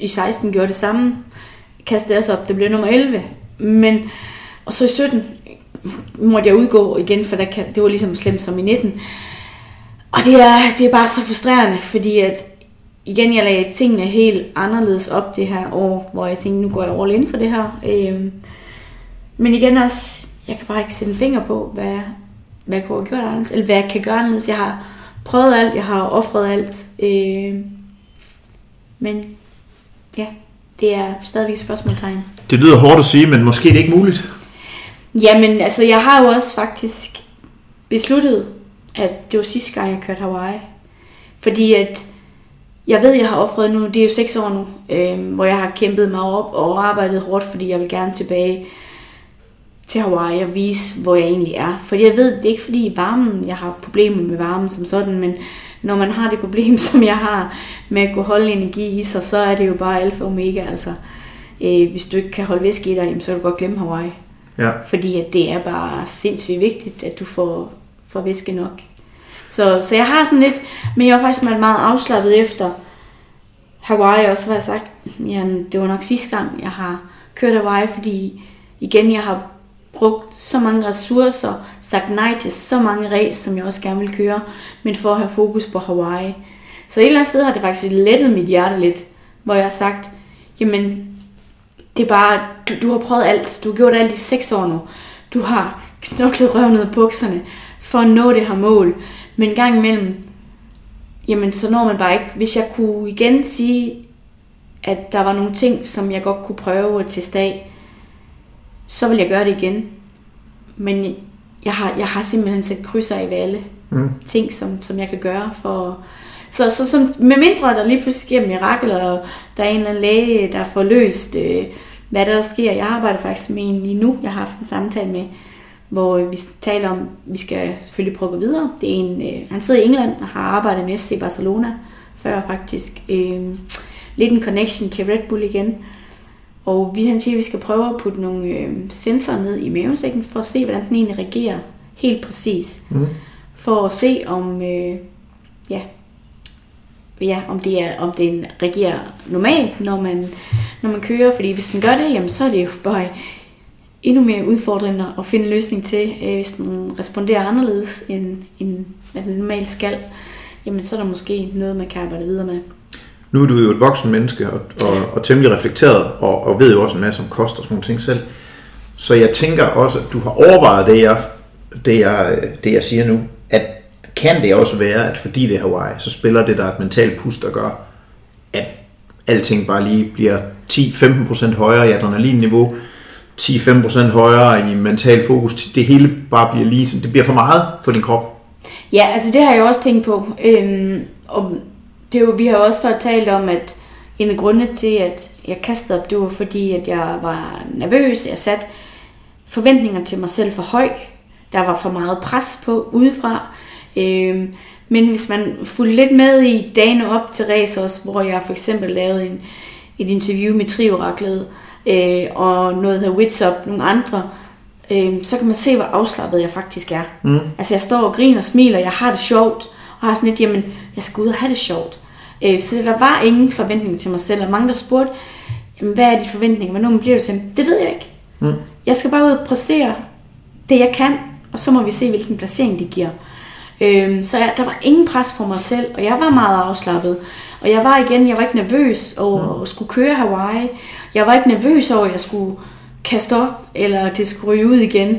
I 16 gjorde det samme. Kastede også op. Det blev nummer 11. Men, og så i 17 måtte jeg udgå igen, for der, det var ligesom slemt som i 19. Og det er, det er bare så frustrerende, fordi at igen, jeg lagde tingene helt anderledes op det her år, hvor jeg tænkte, nu går jeg all in for det her. Øhm, men igen også, jeg kan bare ikke sætte en finger på, hvad, hvad jeg kunne have gjort anderledes, eller hvad jeg kan gøre anderledes. Jeg har prøvet alt, jeg har offret alt. Øhm, men ja, det er stadigvæk et spørgsmålstegn. Det lyder hårdt at sige, men måske er det ikke muligt. Jamen, altså, jeg har jo også faktisk besluttet, at det var sidste gang, jeg kørte Hawaii. Fordi at jeg ved, jeg har offret nu, det er jo seks år nu, øh, hvor jeg har kæmpet mig op og arbejdet hårdt, fordi jeg vil gerne tilbage til Hawaii og vise, hvor jeg egentlig er. Fordi jeg ved, det er ikke fordi varmen, jeg har problemer med varmen som sådan, men når man har det problem, som jeg har med at kunne holde energi i sig, så er det jo bare alfa og omega. Altså, øh, hvis du ikke kan holde væske i dig, jamen, så kan du godt glemme Hawaii. Ja. Fordi at det er bare sindssygt vigtigt, at du får, får væske nok. Så, så jeg har sådan lidt, men jeg har faktisk været meget afslappet efter Hawaii også, hvor jeg har sagt, jamen, det var nok sidste gang, jeg har kørt Hawaii, fordi igen, jeg har brugt så mange ressourcer, sagt nej til så mange ræs, som jeg også gerne vil køre, men for at have fokus på Hawaii. Så et eller andet sted har det faktisk lettet mit hjerte lidt, hvor jeg har sagt, jamen, det er bare, du, du har prøvet alt. Du har gjort alt i seks år nu. Du har knoklet røven ud af bukserne for at nå det her mål. Men en gang imellem, jamen så når man bare ikke. Hvis jeg kunne igen sige, at der var nogle ting, som jeg godt kunne prøve at teste af, så vil jeg gøre det igen. Men jeg har, jeg har simpelthen sat krydser af ved alle Mm. ting, som, som jeg kan gøre for... Så, så som, med mindre der lige pludselig sker mirakel, og der er en eller anden læge, der får løst, øh, hvad der, der sker. Jeg arbejder faktisk med en lige nu, jeg har haft en samtale med, hvor vi taler om, vi skal selvfølgelig prøve at gå videre. Det er en, øh, han sidder i England og har arbejdet med FC Barcelona før faktisk. Øh, lidt en connection til Red Bull igen. Og vi, han siger, at vi skal prøve at putte nogle øh, sensorer ned i mavesækken, for at se, hvordan den egentlig reagerer helt præcis Mm. for at se om øh, ja, ja, om det er om den reagerer normalt, når man når man kører, fordi hvis den gør det, jamen så er det jo bare endnu mere udfordrende at finde en løsning til, øh, hvis den responderer anderledes end, end hvad den normalt skal, jamen så er der måske noget, man kan arbejde videre med. Nu er du jo et voksen menneske og, og, og temmelig reflekteret, og, og ved jo også en masse om kost og sådan nogle ting selv. Så jeg tænker også, at du har overvejet det, jeg, det, jeg, det, jeg siger nu, at kan det også være, at fordi det er Hawaii, så spiller det der et mentalt pust, der gør, at alting bare lige bliver 10-15% højere i adrenalinniveau, 10-15% højere i mental fokus, det hele bare bliver lige, sådan- det bliver for meget for din krop. Ja, altså det har jeg også tænkt på. Øhm, og det er jo, vi har også før talt om, at en af grundene til, at jeg kastede op, det var fordi, at jeg var nervøs. Jeg satte forventninger til mig selv for høj. Der var for meget pres på udefra. Øhm, men hvis man fulgte lidt med i dagene op til race også, hvor jeg for eksempel lavede en, et interview med Trioraklet øh, og noget der Wits Up, nogle andre, øh, så kan man se, hvor afslappet jeg faktisk er. Mm. Altså jeg står og griner og smiler, jeg har det sjovt, og har sådan lidt, jamen, jeg skal ud og have det sjovt. Øh, så der var ingen forventning til mig selv, og mange der spurgte, hvad er de forventninger, hvornår bliver det til? Det ved jeg ikke. Mm. Jeg skal bare ud og præstere det, jeg kan, og så må vi se, hvilken placering det giver. Øhm, så jeg, der var ingen pres på mig selv, og jeg var meget afslappet. Og jeg var igen, jeg var ikke nervøs over at skulle køre Hawaii. Jeg var ikke nervøs over, at jeg skulle kaste op, eller det skulle ryge ud igen.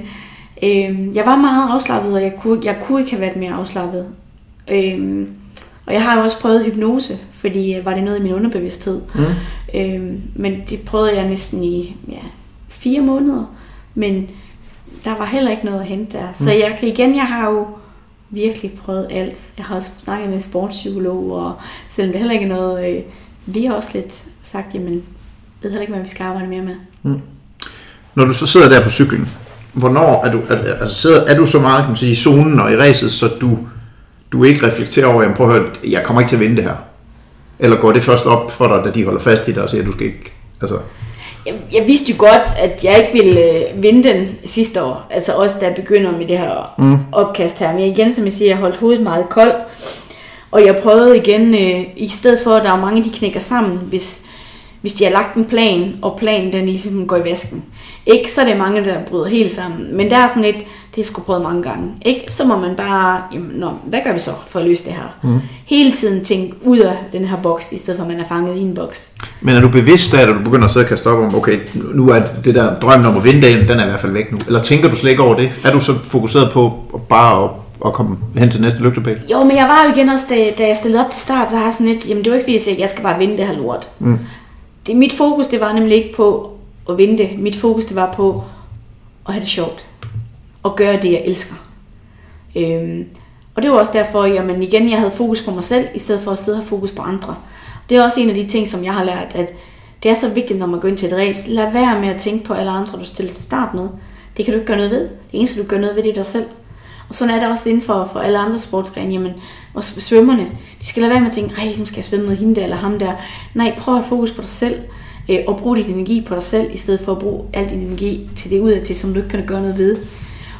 Øh, jeg var meget afslappet, og jeg kunne, jeg kunne ikke have været mere afslappet. Øh, og jeg har jo også prøvet hypnose, fordi øh, var det noget i min underbevidsthed. Mm. Øh, men det prøvede jeg næsten i ja, fire måneder. Men der var heller ikke noget at hente der. Så jeg kan igen, jeg har jo virkelig prøvet alt. Jeg har også snakket med sportspsykolog, og selvom det heller ikke er noget, øh, vi har også lidt sagt, jamen, jeg ved heller ikke, hvad vi skal arbejde mere med. Mm. Når du så sidder der på cyklen, hvornår er du, er, altså sidder, er du så meget kan man sige, i zonen og i racet, så du, du ikke reflekterer over, jamen prøv at høre, jeg kommer ikke til at vinde det her? Eller går det først op for dig, da de holder fast i dig og siger, at du skal ikke... Altså jeg, jeg vidste jo godt, at jeg ikke ville øh, vinde den sidste år. Altså også da jeg begynder med det her mm. opkast her. Men igen, som jeg siger, jeg holdt hovedet meget koldt. Og jeg prøvede igen, øh, i stedet for, at der er mange, de knækker sammen, hvis, hvis de har lagt en plan, og planen den ligesom går i vasken. Ikke så er det mange, der bryder helt sammen, men der er sådan lidt, det er sgu prøvet mange gange. Ikke? Så må man bare, jamen, nå, hvad gør vi så for at løse det her? Mm. Hele tiden tænke ud af den her boks, i stedet for at man er fanget i en boks. Men er du bevidst da, at du begynder at sidde og kaste op om, okay, nu er det der drømmen om at vinde dagen, den er i hvert fald væk nu. Eller tænker du slet ikke over det? Er du så fokuseret på bare at at komme hen til næste lygtepæl? Jo, men jeg var jo igen også, da, da jeg stillede op til start, så har jeg sådan lidt, jamen det var ikke fordi, jeg sagde, jeg skal bare vinde det her lort. Mm. Det, mit fokus, det var nemlig ikke på at vinde det. Mit fokus, det var på at have det sjovt. Og gøre det, jeg elsker. Øhm, og det var også derfor, jamen igen, jeg havde fokus på mig selv, i stedet for at sidde og have fokus på andre. Det er også en af de ting, som jeg har lært, at det er så vigtigt, når man går ind til et race. Lad være med at tænke på alle andre, du stiller til start med. Det kan du ikke gøre noget ved. Det eneste, du gør noget ved, det er dig selv. Og sådan er det også inden for, for alle andre sportsgrene. Jamen, og svømmerne, de skal lade være med at tænke, ej, nu skal jeg svømme med hende der eller ham der. Nej, prøv at have fokus på dig selv øh, og brug din energi på dig selv, i stedet for at bruge al din energi til det udad til, som du ikke kan gøre noget ved.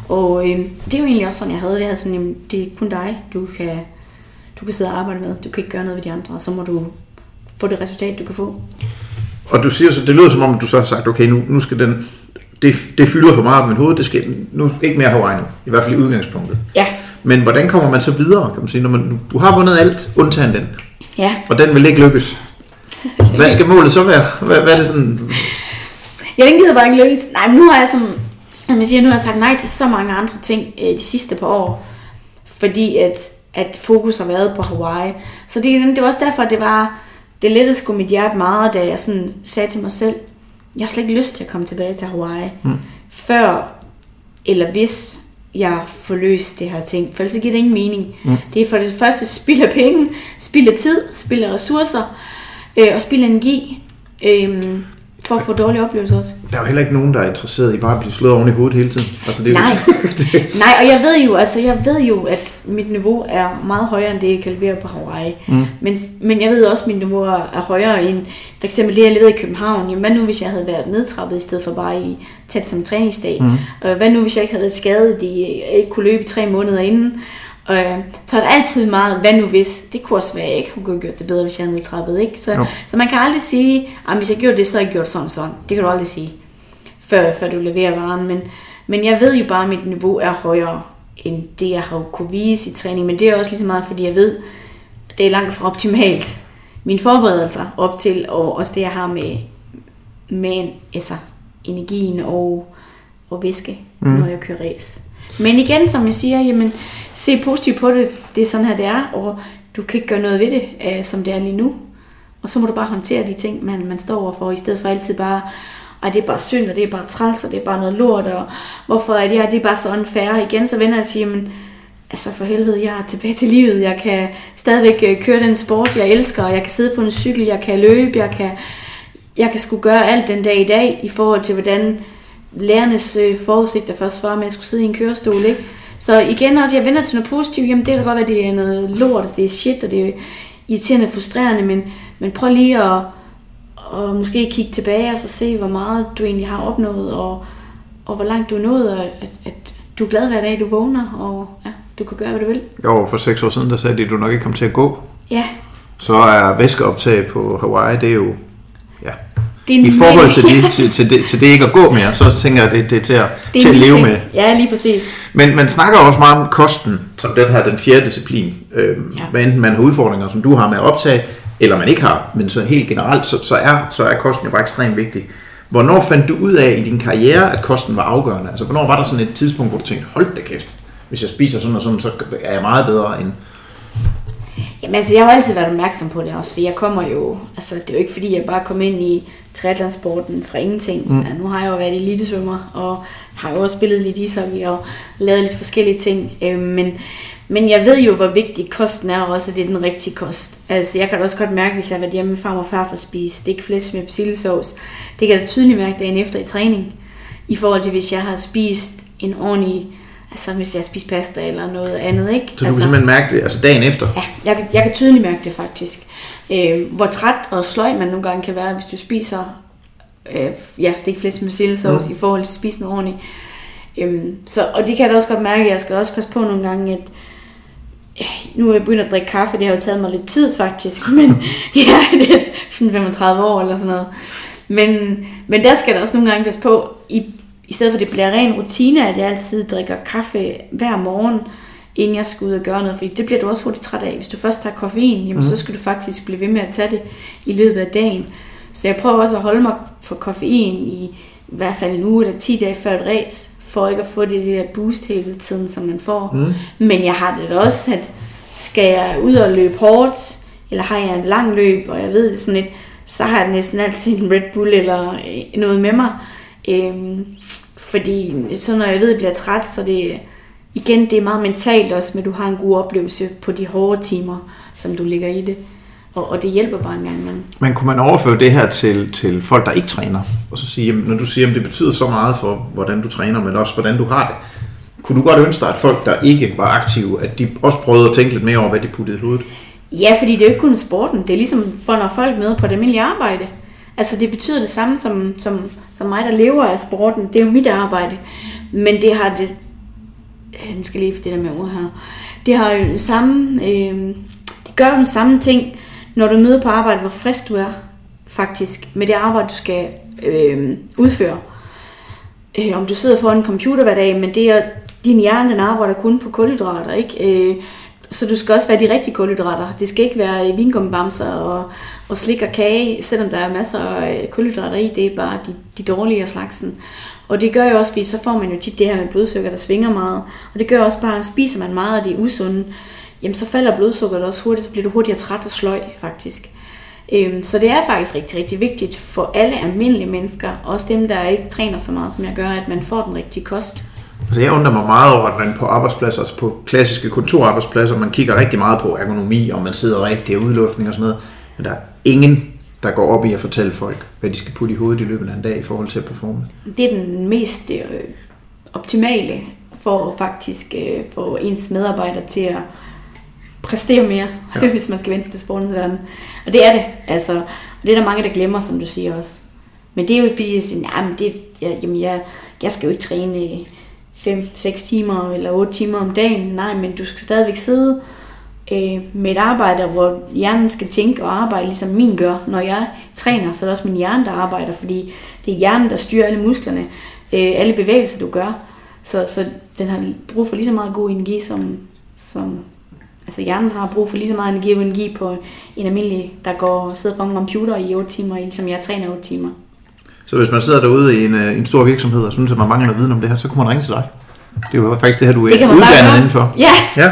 Og øh, det er jo egentlig også sådan, jeg havde det. Jeg havde sådan, jamen, det er kun dig, du kan, du kan sidde og arbejde med. Du kan ikke gøre noget ved de andre, og så må du få det resultat, du kan få. Og du siger så, det lyder som om, du så har sagt, okay, nu, nu skal den, det, det fylder for meget på mit hoved, det skal nu ikke mere Hawaii nu, i hvert fald i udgangspunktet. Ja. Men hvordan kommer man så videre, kan man sige, når man, du har vundet alt, undtagen den. Ja. Og den vil ikke lykkes. Hvad skal målet så være? Hvad, hvad er det sådan? Jeg den gider bare ikke lykkes. Nej, men nu har jeg som, jeg siger, nu har jeg sagt nej til så mange andre ting øh, de sidste par år. Fordi at, at fokus har været på Hawaii. Så det, det var også derfor, at det var, det lettede sgu mit hjerte meget, da jeg sådan sagde til mig selv, jeg har slet ikke lyst til at komme tilbage til Hawaii. Mm. Før eller hvis jeg får løst det her ting. For ellers giver det ingen mening. Mm. Det er for det første spilder penge, spilder tid, spilder ressourcer øh, og spilder energi. Øh, for at få dårlige oplevelser også. Der er jo heller ikke nogen, der er interesseret i bare at blive slået oven i hovedet hele tiden. Altså, det er Nej. det. Nej, og jeg ved jo, altså jeg ved jo, at mit niveau er meget højere end det, jeg kan levere på Hawaii. Mm. Men, men jeg ved også, at mit niveau er højere end for eksempel det, jeg levede i København. Jamen, hvad nu, hvis jeg havde været nedtrappet i stedet for bare i tæt som træningsdag? Mm. hvad nu, hvis jeg ikke havde været skadet, i, ikke kunne løbe tre måneder inden? Øh, så er der altid meget, hvad nu hvis, det kunne også være, jeg ikke kunne have gjort det bedre, hvis jeg havde nedtrappet, ikke? Så, no. så man kan aldrig sige, at hvis jeg gjorde det, så har jeg gjort sådan sådan. Det kan du aldrig sige, før, før du leverer varen. Men, men jeg ved jo bare, at mit niveau er højere, end det, jeg har kunne vise i træning. Men det er også lige så meget, fordi jeg ved, at det er langt fra optimalt. Mine forberedelser op til, og også det, jeg har med, med altså, energien og, og væske, mm. når jeg kører race. Men igen, som jeg siger, jamen, se positivt på det. Det er sådan her, det er, og du kan ikke gøre noget ved det, uh, som det er lige nu. Og så må du bare håndtere de ting, man, man står overfor, i stedet for altid bare, at det er bare synd, og det er bare træls, og det er bare noget lort, og hvorfor er det her, det er bare så unfair. Igen så vender jeg til, jamen, altså for helvede, jeg er tilbage til livet, jeg kan stadigvæk øh, køre den sport, jeg elsker, jeg kan sidde på en cykel, jeg kan løbe, jeg kan, jeg kan sgu gøre alt den dag i dag, i forhold til hvordan lærernes øh, forudsigter først var med, at jeg skulle sidde i en kørestol, ikke? Så igen også, jeg vender til noget positivt. Jamen det kan godt være, at det er noget lort, det er shit, og det er irriterende og frustrerende, men, men prøv lige at, og måske kigge tilbage og så se, hvor meget du egentlig har opnået, og, og hvor langt du er nået, og at, at du er glad hver dag, du vågner, og ja, du kan gøre, hvad du vil. Jo, for seks år siden, der sagde de, at du nok ikke kom til at gå. Ja. Så er væskeoptag på Hawaii, det er jo I forhold til det, til, til, det, til det ikke at gå mere, så tænker jeg, at det, det er til at, det er til at leve med. Ja, lige præcis. Men man snakker også meget om kosten, som den her, den fjerde disciplin. Øhm, ja. Hvad enten man har udfordringer, som du har med at optage, eller man ikke har, men så helt generelt, så, så, er, så er kosten jo bare ekstremt vigtig. Hvornår fandt du ud af i din karriere, at kosten var afgørende? Altså, hvornår var der sådan et tidspunkt, hvor du tænkte, hold da kæft, hvis jeg spiser sådan og sådan, så er jeg meget bedre end... Jamen altså, jeg har altid været opmærksom på det også, for jeg kommer jo, altså det er jo ikke fordi, jeg bare kom ind i triathlonsporten fra ingenting. Mm. Ja, nu har jeg jo været elitesvømmer, og har jo også spillet lidt ishockey og lavet lidt forskellige ting. Øh, men, men jeg ved jo, hvor vigtig kosten er, og også at det er den rigtige kost. Altså, jeg kan da også godt mærke, hvis jeg har været hjemme med far og far for at spise stikflæsk med persillesauce. Det kan jeg da tydeligt mærke dagen efter i træning. I forhold til, hvis jeg har spist en ordentlig Altså hvis jeg spiser pasta eller noget andet, ikke? Så du altså, kan simpelthen mærke det, altså dagen efter? Ja, jeg, kan- jeg kan tydeligt mærke det faktisk. Øh, hvor træt og sløj man nogle gange kan være, hvis du spiser øh, ja, stikflæsk med sildesauce mm. i forhold til at spise noget ordentligt. Øhm, så, og det kan jeg da også godt mærke. Jeg skal også passe på nogle gange, at nu er jeg begyndt at drikke kaffe. Det har jo taget mig lidt tid faktisk. Men ja, det er sådan 35 år eller sådan noget. Men, men der skal da også nogle gange passe på, i, i stedet for at det bliver ren rutine, at jeg altid drikker kaffe hver morgen, inden jeg skal ud og gøre noget. Fordi det bliver du også hurtigt træt af. Hvis du først tager koffein, jamen, mm. så skal du faktisk blive ved med at tage det i løbet af dagen. Så jeg prøver også at holde mig for koffein i, i hvert fald en uge eller 10 dage før et race, for ikke at få det, det der boost hele tiden, som man får. Mm. Men jeg har det da også, at skal jeg ud og løbe hårdt, eller har jeg en lang løb, og jeg ved det sådan lidt, så har jeg næsten altid en Red Bull eller øh, noget med mig. Øhm, fordi så når jeg ved, at jeg bliver træt, så det igen, det er meget mentalt også, men du har en god oplevelse på de hårde timer, som du ligger i det. Og, og det hjælper bare en gang imellem. Men kunne man overføre det her til, til folk, der ikke træner? Og så sige, jamen, når du siger, at det betyder så meget for, hvordan du træner, men også hvordan du har det. Kunne du godt ønske dig, at folk, der ikke var aktive, at de også prøvede at tænke lidt mere over, hvad de puttede i hovedet? Ja, fordi det er jo ikke kun sporten. Det er ligesom for, når folk med på det almindelige arbejde. Altså det betyder det samme som, som, som mig, der lever af sporten. Det er jo mit arbejde. Men det har det... Øh, Nu skal lige for det der med ord her. Det har jo den samme... Øh, det gør jo den samme ting, når du møder på arbejde, hvor frisk du er, faktisk, med det arbejde, du skal øh, udføre. Øh, om du sidder foran en computer hver dag, men det er, din hjerne den arbejder kun på kulhydrater, ikke? Øh, så du skal også være de rigtige kulhydrater. Det skal ikke være øh, vingummibamser og, og slik og kage, selvom der er masser af øh, kulhydrater i. Det er bare de, de dårlige af slagsen. Og det gør jo også, fordi så får man jo tit det her med blodsukker, der svinger meget. Og det gør også bare, at spiser man meget af det usunde, jamen så falder blodsukkeret også hurtigt, så bliver du hurtigere træt og sløj faktisk. Øhm, så det er faktisk rigtig, rigtig vigtigt for alle almindelige mennesker, også dem, der ikke træner så meget, som jeg gør, at man får den rigtige kost. Altså, jeg undrer mig meget over, at man på arbejdspladser, altså på klassiske kontorarbejdspladser, man kigger rigtig meget på ergonomi, og man sidder rigtigt og udluftning og sådan noget. Men der er ingen, der går op i at fortælle folk, hvad de skal putte i hovedet i løbet af en dag i forhold til at performe. Det er den mest øh, optimale for faktisk øh, få ens medarbejdere til at præstere mere, ja. Hvis man skal vente til sportens verden. Og det er det, altså. Og det er der mange, der glemmer, som du siger også. Men det er jo fordi, jeg siger, men det, jeg, jamen jeg, jeg skal jo ikke træne 5-6 timer eller 8 timer om dagen. Nej, men du skal stadigvæk sidde øh, med et arbejde, hvor hjernen skal tænke og arbejde, ligesom min gør. Når jeg træner, så er det også min hjerne, der arbejder, fordi det er hjernen, der styrer alle musklerne, øh, alle bevægelser, du gør. Så, så den har brug for lige så meget god energi, som, som altså hjernen har brug for lige så meget energi og energi på en almindelig, der går og sidder foran en computer i 8 timer, ligesom jeg træner 8 timer. Så hvis man sidder derude i en, øh, en stor virksomhed og synes, at man mangler viden om det her, så kunne man ringe til dig. Det er jo faktisk det her, du Det er uddannet indenfor. Ja, Ja.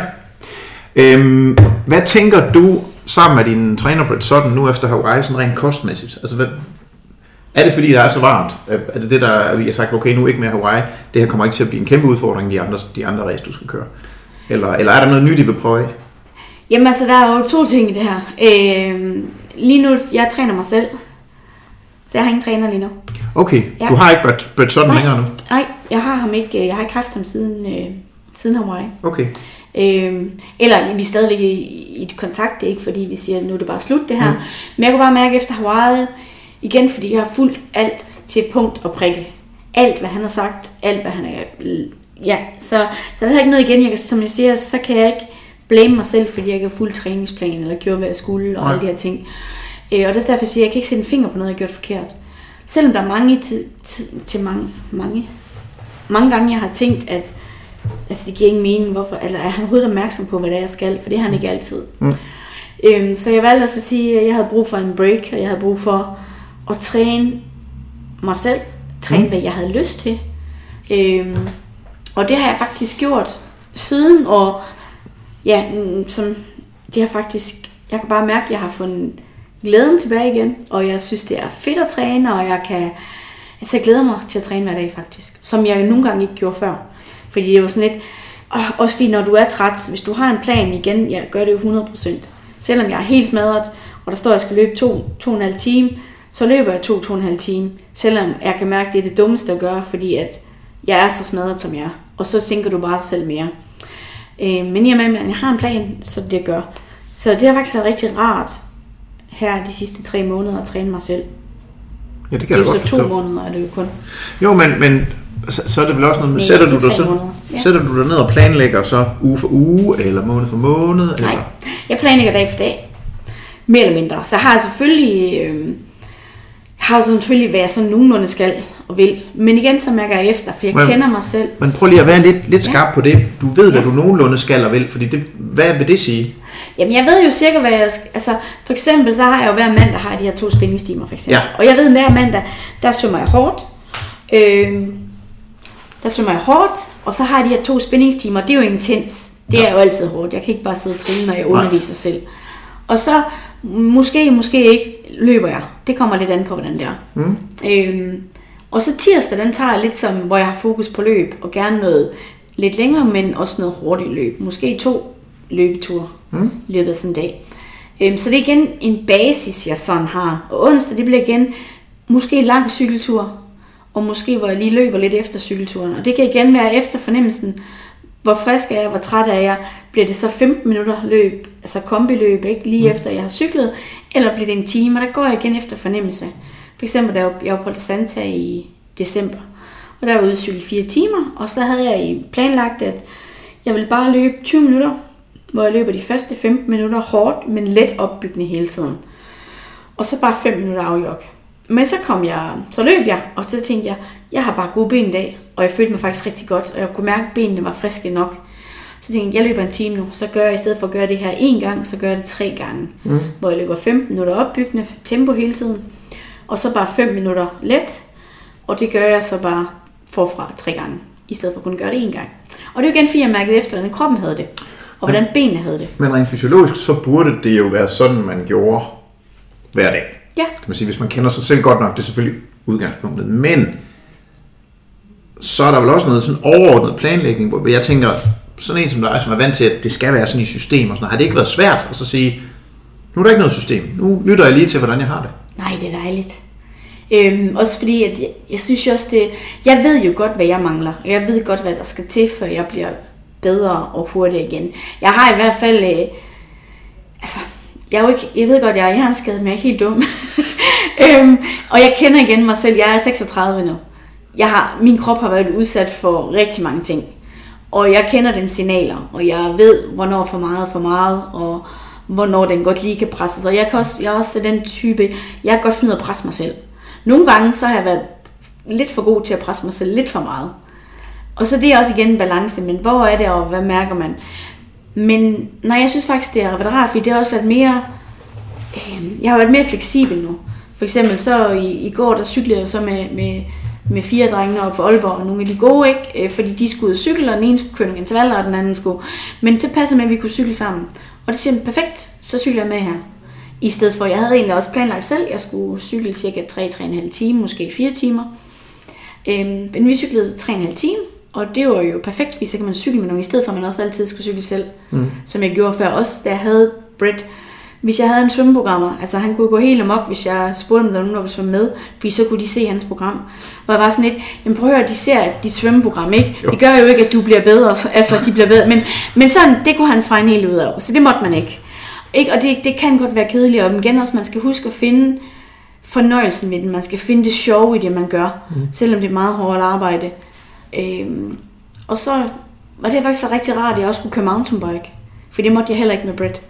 Øhm, hvad tænker du sammen med din træner på et sådan nu efter sådan rent kostmæssigt? Altså, hvad, er det fordi, der er så varmt? Er det det, der er, vi har sagt, okay, nu ikke mere Hawaii, det her kommer ikke til at blive en kæmpe udfordring, de andre, de andre race, du skal køre? Eller, eller er der noget nyt, I vil prøve? Jamen altså, der er jo to ting i det her. Øh, lige nu, jeg træner mig selv. Så jeg har ingen træner lige nu. Okay, Ja. du har ikke Brett, Sutton længere nu? Nej, jeg har ham ikke. Jeg har ikke haft ham siden, øh, siden Hawaii. Okay. Øh, eller vi er stadigvæk i, i et kontakt, det er ikke fordi vi siger, at nu er det bare slut det her. Mm. Men jeg kunne bare mærke efter Hawaii, igen fordi jeg har fulgt alt til punkt og prikke. Alt hvad han har sagt, alt hvad han er... Ja, så, så der er ikke noget igen, jeg kan, som jeg siger, så kan jeg ikke blame mig selv, fordi jeg ikke har fuldt træningsplan, eller gjort hvad jeg skulle, og Nej. alle de her ting. Øh, og det er derfor, jeg siger, at jeg kan ikke sætte en finger på noget, jeg har gjort forkert. Selvom der er mange til, til, til mange, mange, mange gange, jeg har tænkt, at altså, det giver ingen mening, hvorfor, eller er han overhovedet opmærksom på, hvad det er, jeg skal, for det er han ikke altid. Mm. Øhm, så jeg valgte altså at sige, at jeg havde brug for en break, og jeg havde brug for at træne mig selv, træne, mm. hvad jeg havde lyst til. Øhm, og det har jeg faktisk gjort siden, og ja, mm, som, det har faktisk, jeg kan bare mærke, at jeg har fundet glæden tilbage igen, og jeg synes, det er fedt at træne, og jeg kan, altså jeg glæder mig til at træne hver dag faktisk, som jeg nogle gange ikke gjorde før. Fordi det var sådan lidt, og også fordi når du er træt, hvis du har en plan igen, jeg gør det jo 100%. Selvom jeg er helt smadret, og der står, at jeg skal løbe to, to og en halv time, så løber jeg to, to og en halv time. Selvom jeg kan mærke, at det er det dummeste at gøre, fordi at jeg er så smadret som jeg er. Og så tænker du bare selv mere. Øh, men i og med, at jeg har en plan, så det gør. Så det har faktisk været rigtig rart her de sidste tre måneder at træne mig selv. Ja, det Det kan er jo godt så to forstå. måneder, er det jo kun. Jo, men, men så, så er det vel også noget med, Nej, sætter det du er dig så. Ja. sætter du dig ned og planlægger så uge for uge, eller måned for måned? Nej, Eller? jeg planlægger dag for dag. Mere eller mindre. Så har jeg selvfølgelig... Øh, har jeg selvfølgelig, hvad jeg sådan nogenlunde skal og vil. Men igen, så mærker jeg efter, for jeg Men- kender mig selv. Men prøv lige at være lidt, lidt Ja. skarp på det. Du ved, hvad Ja. du nogenlunde skal og vil, fordi det, hvad vil det sige? Jamen, jeg ved jo cirka, hvad jeg skal... Altså, for eksempel, så har jeg jo hver mandag har de her to spændingstimer, for eksempel. Ja. Og jeg ved, hver mandag, der svømmer jeg hårdt. Øh, der svømmer jeg hårdt, og så har jeg de her to spændingstimer. Det er jo intens. Det Ja. er jo altid hårdt. Jeg kan ikke bare sidde og trille, når jeg Nej. underviser selv. Og så, måske, måske ikke, løber jeg. Det kommer lidt an på, hvordan det er. Mm. Øhm, og så tirsdag, den tager jeg lidt som, hvor jeg har fokus på løb, og gerne noget lidt længere, men også noget hurtigt løb. Måske to løbeture Mm. i løbet af sådan en dag. Øhm, så det er igen en basis, jeg sådan har. Og onsdag, det bliver igen måske en lang cykeltur, og måske hvor jeg lige løber lidt efter cykelturen. Og det kan igen være efter fornemmelsen, hvor frisk er jeg, hvor træt er jeg. Bliver det så 15 minutter løb, altså kombiløb, ikke? lige efter jeg har cyklet, eller bliver det en time, og der går jeg igen efter fornemmelse. For eksempel, da jeg var- på Santa i december, og der var jeg ude cykle fire timer, og så havde jeg i planlagt, at jeg ville bare løbe 20 minutter, hvor jeg løber de første 15 minutter hårdt, men let opbyggende hele tiden. Og så bare 5 minutter afjog. Men så kom jeg, så løb jeg, og så tænkte jeg, jeg har bare gode ben i dag, og jeg følte mig faktisk rigtig godt, og jeg kunne mærke, at benene var friske nok. Så tænkte jeg, jeg løber en time nu, så gør jeg i stedet for at gøre det her en gang, så gør jeg det tre gange. Mm. Hvor jeg løber 15 minutter opbyggende, tempo hele tiden, og så bare 5 minutter let, og det gør jeg så bare forfra tre gange, i stedet for at kunne gøre det en gang. Og det er jo igen, fordi jeg mærkede efter, hvordan kroppen havde det, og hvordan benene havde det. Men rent fysiologisk, så burde det jo være sådan, man gjorde hver dag. Ja, Kan man sige, hvis man kender sig selv godt nok, det er selvfølgelig udgangspunktet. Men så er der vel også noget sådan overordnet planlægning, hvor jeg tænker, sådan en som dig, som er vant til, at det skal være sådan i system og sådan har det ikke været svært at så sige, nu er der ikke noget system, nu lytter jeg lige til, hvordan jeg har det. Nej, det er dejligt. Øhm, også fordi, at jeg, jeg synes jo også, det... Jeg ved jo godt, hvad jeg mangler. Og jeg ved godt, hvad der skal til, før jeg bliver bedre og hurtigere igen. Jeg har i hvert fald... Øh, altså, jeg, er jo ikke, jeg ved godt, jeg er hjerneskadet, men jeg er ikke helt dum. øhm, og jeg kender igen mig selv. Jeg er 36 nu. Jeg har, min krop har været udsat for rigtig mange ting. Og jeg kender den signaler, og jeg ved, hvornår for meget er for meget, og hvornår den godt lige kan presse. Så jeg, kan også, jeg er også den type, jeg kan godt finde ud af at presse mig selv. Nogle gange så har jeg været lidt for god til at presse mig selv lidt for meget. Og så det er også igen en balance, men hvor er det, og hvad mærker man? Men nej, jeg synes faktisk, det har været rart, fordi det har også været mere... Øh, jeg har været mere fleksibel nu. For eksempel så i, i går, der cyklede jeg så med, med, med fire drenge op for Aalborg, og nogle af de gode, ikke? Øh, fordi de skulle ud og cykle, og den ene skulle køre nogle intervaller, og den anden skulle. Men det passede med, at vi kunne cykle sammen. Og det siger perfekt, så cykler jeg med her. I stedet for, jeg havde egentlig også planlagt selv, jeg skulle cykle cirka 3-3,5 timer, måske 4 timer. Øhm, men vi cyklede 3,5 timer, og det var jo perfekt, fordi så kan man cykle med nogen, i stedet for at man også altid skulle cykle selv. Mm. Som jeg gjorde før, også da jeg havde Brett. Hvis jeg havde en svømmeprogrammer, altså han kunne gå helt amok, hvis jeg spurgte, om der var nogen, der ville svømme med, fordi så kunne de se hans program. Og jeg var sådan lidt, jamen prøv at høre, de ser dit svømmeprogram, ikke? Jo. Det gør jo ikke, at du bliver bedre, altså de bliver bedre, men, men sådan, det kunne han fejne helt ud af, så det måtte man ikke. ikke? Og det, det kan godt være kedeligt, og igen også, man skal huske at finde fornøjelsen ved det, man skal finde det sjove i det, man gør, mm. selvom det er meget hårdt arbejde. Øhm, og så var det faktisk været rigtig rart, at jeg også kunne køre mountainbike, for det måtte jeg heller ikke med Brett.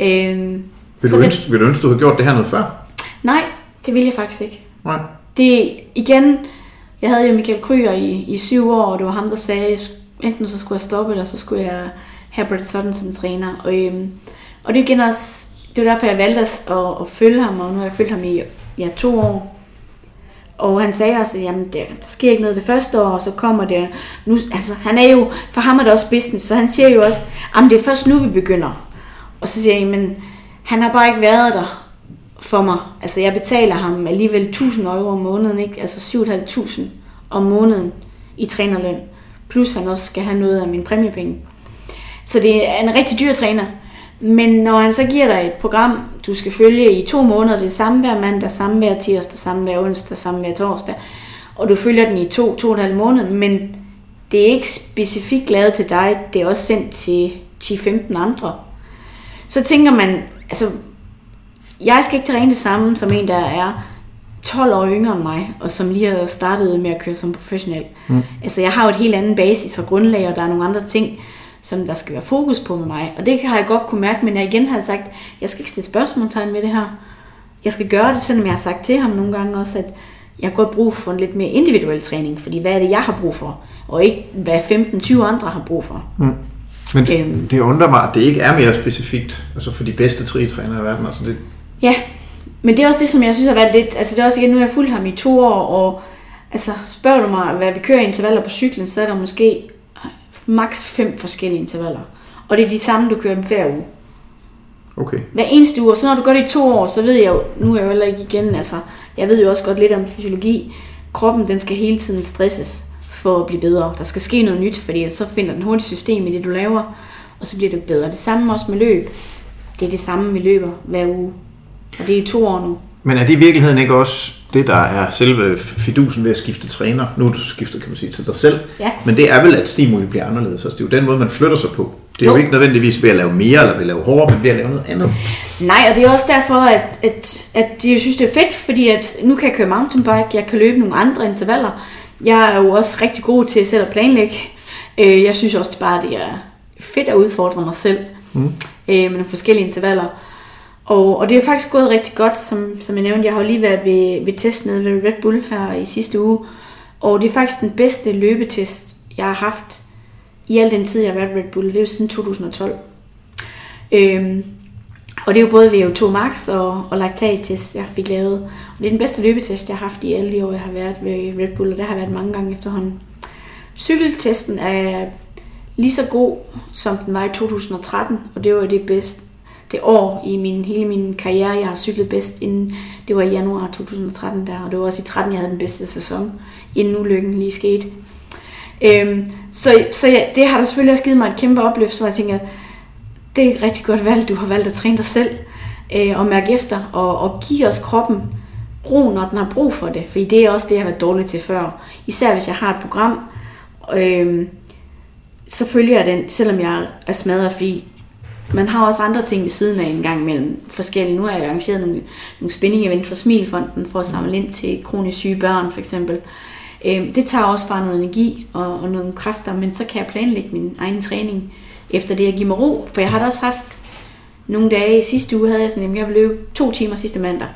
Øhm, Vil du, det- ønske, vil du ønske, du havde gjort det her noget før? Nej, det ville jeg faktisk ikke. Nej. Det igen, jeg havde jo Michael Kryer i, i syv år, og det var ham, der sagde, enten så skulle jeg stoppe, eller så skulle jeg have Brett Sutton som træner. Og, øhm, og det er igen også, det var derfor, jeg valgte at, at, at følge ham, og nu har jeg følt ham i ja, to år. Og han sagde også, at jamen, der, der sker ikke noget det første år, og så kommer det. Nu, altså, han er jo, for ham er det også business, så han siger jo også, at det er først nu, vi begynder. Og så siger jeg, men han har bare ikke været der for mig. Altså, jeg betaler ham alligevel 1000 euro om måneden, ikke? Altså 7.500 om måneden i trænerløn. Plus han også skal have noget af min præmiepenge. Så det er en rigtig dyr træner. Men når han så giver dig et program, du skal følge i to måneder, det er samme hver mandag, samme hver tirsdag, samme hver onsdag, samme hver torsdag, og du følger den i to, to og en halv måned, men det er ikke specifikt lavet til dig, det er også sendt til 10-15 andre. Så tænker man, altså, jeg skal ikke træne det samme som en, der er 12 år yngre end mig, og som lige har startet med at køre som professionel. Mm. Altså, jeg har jo et helt andet basis og grundlag, og der er nogle andre ting, som der skal være fokus på med mig. Og det har jeg godt kunne mærke, men jeg igen har sagt, jeg skal ikke stille spørgsmålstegn med det her. Jeg skal gøre det, selvom jeg har sagt til ham nogle gange også, at jeg har godt brug for en lidt mere individuel træning, fordi hvad er det, jeg har brug for, og ikke hvad 15-20 andre har brug for. Mm. Men det, øhm, det undrer mig, at det ikke er mere specifikt, altså for de bedste tritrænere i verden. Altså det... Ja, men det er også det, som jeg synes har været lidt, altså det er også igen, nu har jeg fulgt ham i to år, og altså spørger du mig, hvad vi kører intervaller på cyklen, så er der måske maks fem forskellige intervaller. Og det er de samme, du kører hver uge. Okay. Hver eneste uge. Og så når du gør det i to år, så ved jeg jo, nu er jeg jo heller ikke igen, altså, jeg ved jo også godt lidt om fysiologi. Kroppen, den skal hele tiden stresses for at blive bedre. Der skal ske noget nyt, fordi så finder den hurtigt system i det, du laver, og så bliver det bedre. Det samme også med løb. Det er det samme, vi løber hver uge. Og det er i to år nu. Men er det i virkeligheden ikke også det, der er selve fidusen ved at skifte træner? Nu du skifter, kan man sige, til dig selv. Ja. Men det er vel, at stimuli bliver anderledes. Altså, det er jo den måde, man flytter sig på. Det er jo, jo ikke nødvendigvis ved at lave mere, eller ved at lave hårdere, men ved at lave noget andet. Nej, og det er også derfor, at, at, at jeg synes, det er fedt, fordi at nu kan jeg køre mountainbike, jeg kan løbe nogle andre intervaller. Jeg er jo også rigtig god til at sætte og planlægge. Øh, jeg synes også bare, det er fedt at udfordre mig selv mm. Øh, med nogle forskellige intervaller. Og, og det er faktisk gået rigtig godt, som, som jeg nævnte. Jeg har jo lige været ved, ved test nede ved Red Bull her i sidste uge. Og det er faktisk den bedste løbetest, jeg har haft i al den tid, jeg har været ved Red Bull. Det er jo siden 2012. Øhm, og det er jo både VO2 Max og, og laktattest, jeg fik lavet. Og det er den bedste løbetest, jeg har haft i alle de år, jeg har været ved Red Bull, og det har været mange gange efterhånden. Cykeltesten er lige så god, som den var i 2013, og det var det bedste, det år i min, hele min karriere, jeg har cyklet bedst, inden det var i januar 2013 der, og det var også i 13, jeg havde den bedste sæson, inden ulykken lige skete. Øhm, så så ja, det har da selvfølgelig også givet mig et kæmpe opløft, så jeg tænker, det er et rigtig godt valg, du har valgt at træne dig selv, øh, og mærke efter, og, og give os kroppen ro, når den har brug for det, fordi det er også det, jeg har været dårlig til før. Især hvis jeg har et program, øh, så følger jeg den, selvom jeg er smadret, fordi man har også andre ting ved siden af en gang mellem forskellige. Nu har jeg arrangeret nogle, nogle spinning event for Smilfonden for at samle ind til kronisk syge børn for eksempel. Øh, det tager også bare noget energi og, og nogle kræfter, men så kan jeg planlægge min egen træning efter det at give mig ro. For jeg har da også haft nogle dage i sidste uge, havde jeg sådan, at jeg ville løbe to timer sidste mandag.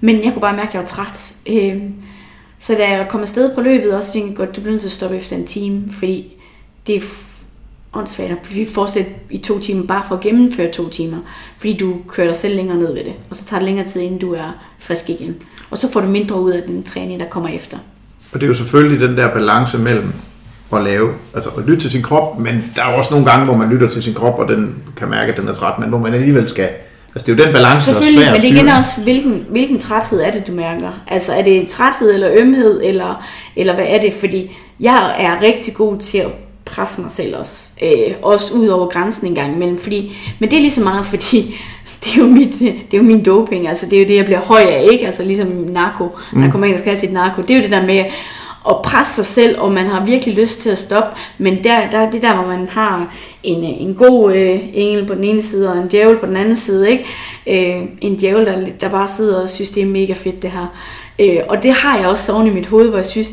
Men jeg kunne bare mærke, at jeg var træt. Øhm, så da jeg kom afsted på løbet, også tænkte jeg godt, du bliver nødt til at stoppe efter en time, fordi det er åndssvagt at vi fortsætter i to timer, bare for at gennemføre to timer, fordi du kører dig selv længere ned ved det, og så tager det længere tid, inden du er frisk igen. Og så får du mindre ud af den træning, der kommer efter. Og det er jo selvfølgelig den der balance mellem at lave, altså at lytte til sin krop, men der er også nogle gange, hvor man lytter til sin krop, og den kan mærke, at den er træt, men hvor man alligevel skal Altså det er jo den balance, der er svær men det igen også, hvilken, hvilken træthed er det, du mærker? Altså er det træthed eller ømhed, eller, eller hvad er det? Fordi jeg er rigtig god til at presse mig selv også. Øh, også ud over grænsen en gang imellem. Fordi, men det er lige så meget, fordi det er, jo mit, det er jo min doping. Altså, det er jo det, jeg bliver høj af, ikke? Altså ligesom narko. Mm. Narkomaner skal have sit narko. Det er jo det der med at presse sig selv, og man har virkelig lyst til at stoppe. Men der, der er det der, hvor man har en, øh, en god øh, engel på den ene side, og en djævel på den anden side. Ikke? Øh, en djævel, der, der bare sidder og synes, det er mega fedt det her. Øh, og det har jeg også oven i mit hoved, hvor jeg synes,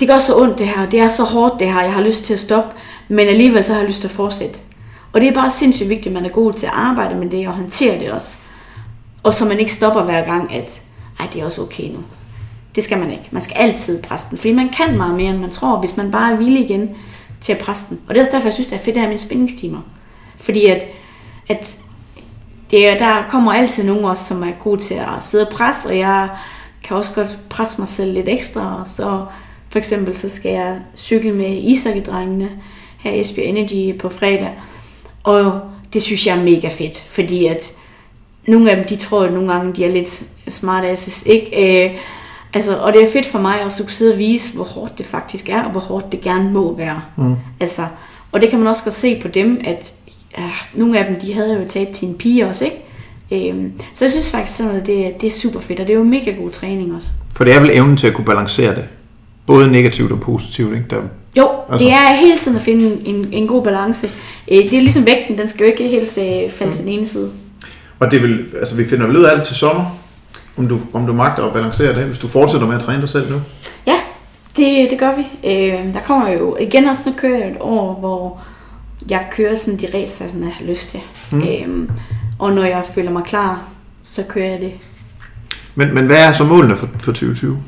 det gør så ondt det her, det er så hårdt det her, jeg har lyst til at stoppe, men alligevel så har jeg lyst til at fortsætte. Og det er bare sindssygt vigtigt, at man er god til at arbejde med det og håndtere det også. Og så man ikke stopper hver gang, at ej, det er også okay nu. Det skal man ikke. Man skal altid presse den, fordi man kan meget mere, end man tror, hvis man bare er villig igen til at presse den. Og det er også derfor, jeg synes, det er fedt at have mine spændingstimer. Fordi at, at det er, der kommer altid nogen også, som er gode til at sidde og presse, og jeg kan også godt presse mig selv lidt ekstra, og så for eksempel så skal jeg cykle med ishockeydrengene her i Esbjerg Energy på fredag, og det synes jeg er mega fedt, fordi at nogle af dem, de tror at nogle gange, de er lidt smart asses, ikke? Øh, altså, og det er fedt for mig også at kunne sidde og vise, hvor hårdt det faktisk er, og hvor hårdt det gerne må være. Mm. Altså, og det kan man også godt se på dem, at ja, nogle af dem, de havde jo tabt til en pige også, ikke? Øhm, så jeg synes faktisk, sådan noget, det, det er super fedt, og det er jo mega god træning også. For det er vel evnen til at kunne balancere det? Både negativt og positivt, ikke? Der, jo, altså. det er hele tiden at finde en, en god balance. Øh, det er ligesom vægten, den skal jo ikke helt øh, falde mm. til den ene side. Og det vil, altså vi finder vel ud af det til sommer, om du, om du magter at balancere det, hvis du fortsætter med at træne dig selv nu? Ja, det, det gør vi. Øh, der kommer jo igen også, nu kører jeg et år, hvor jeg kører sådan de racer, jeg sådan har lyst til. Mm. Øh, og når jeg føler mig klar, så kører jeg det. Men, men hvad er så målene for, for 2020?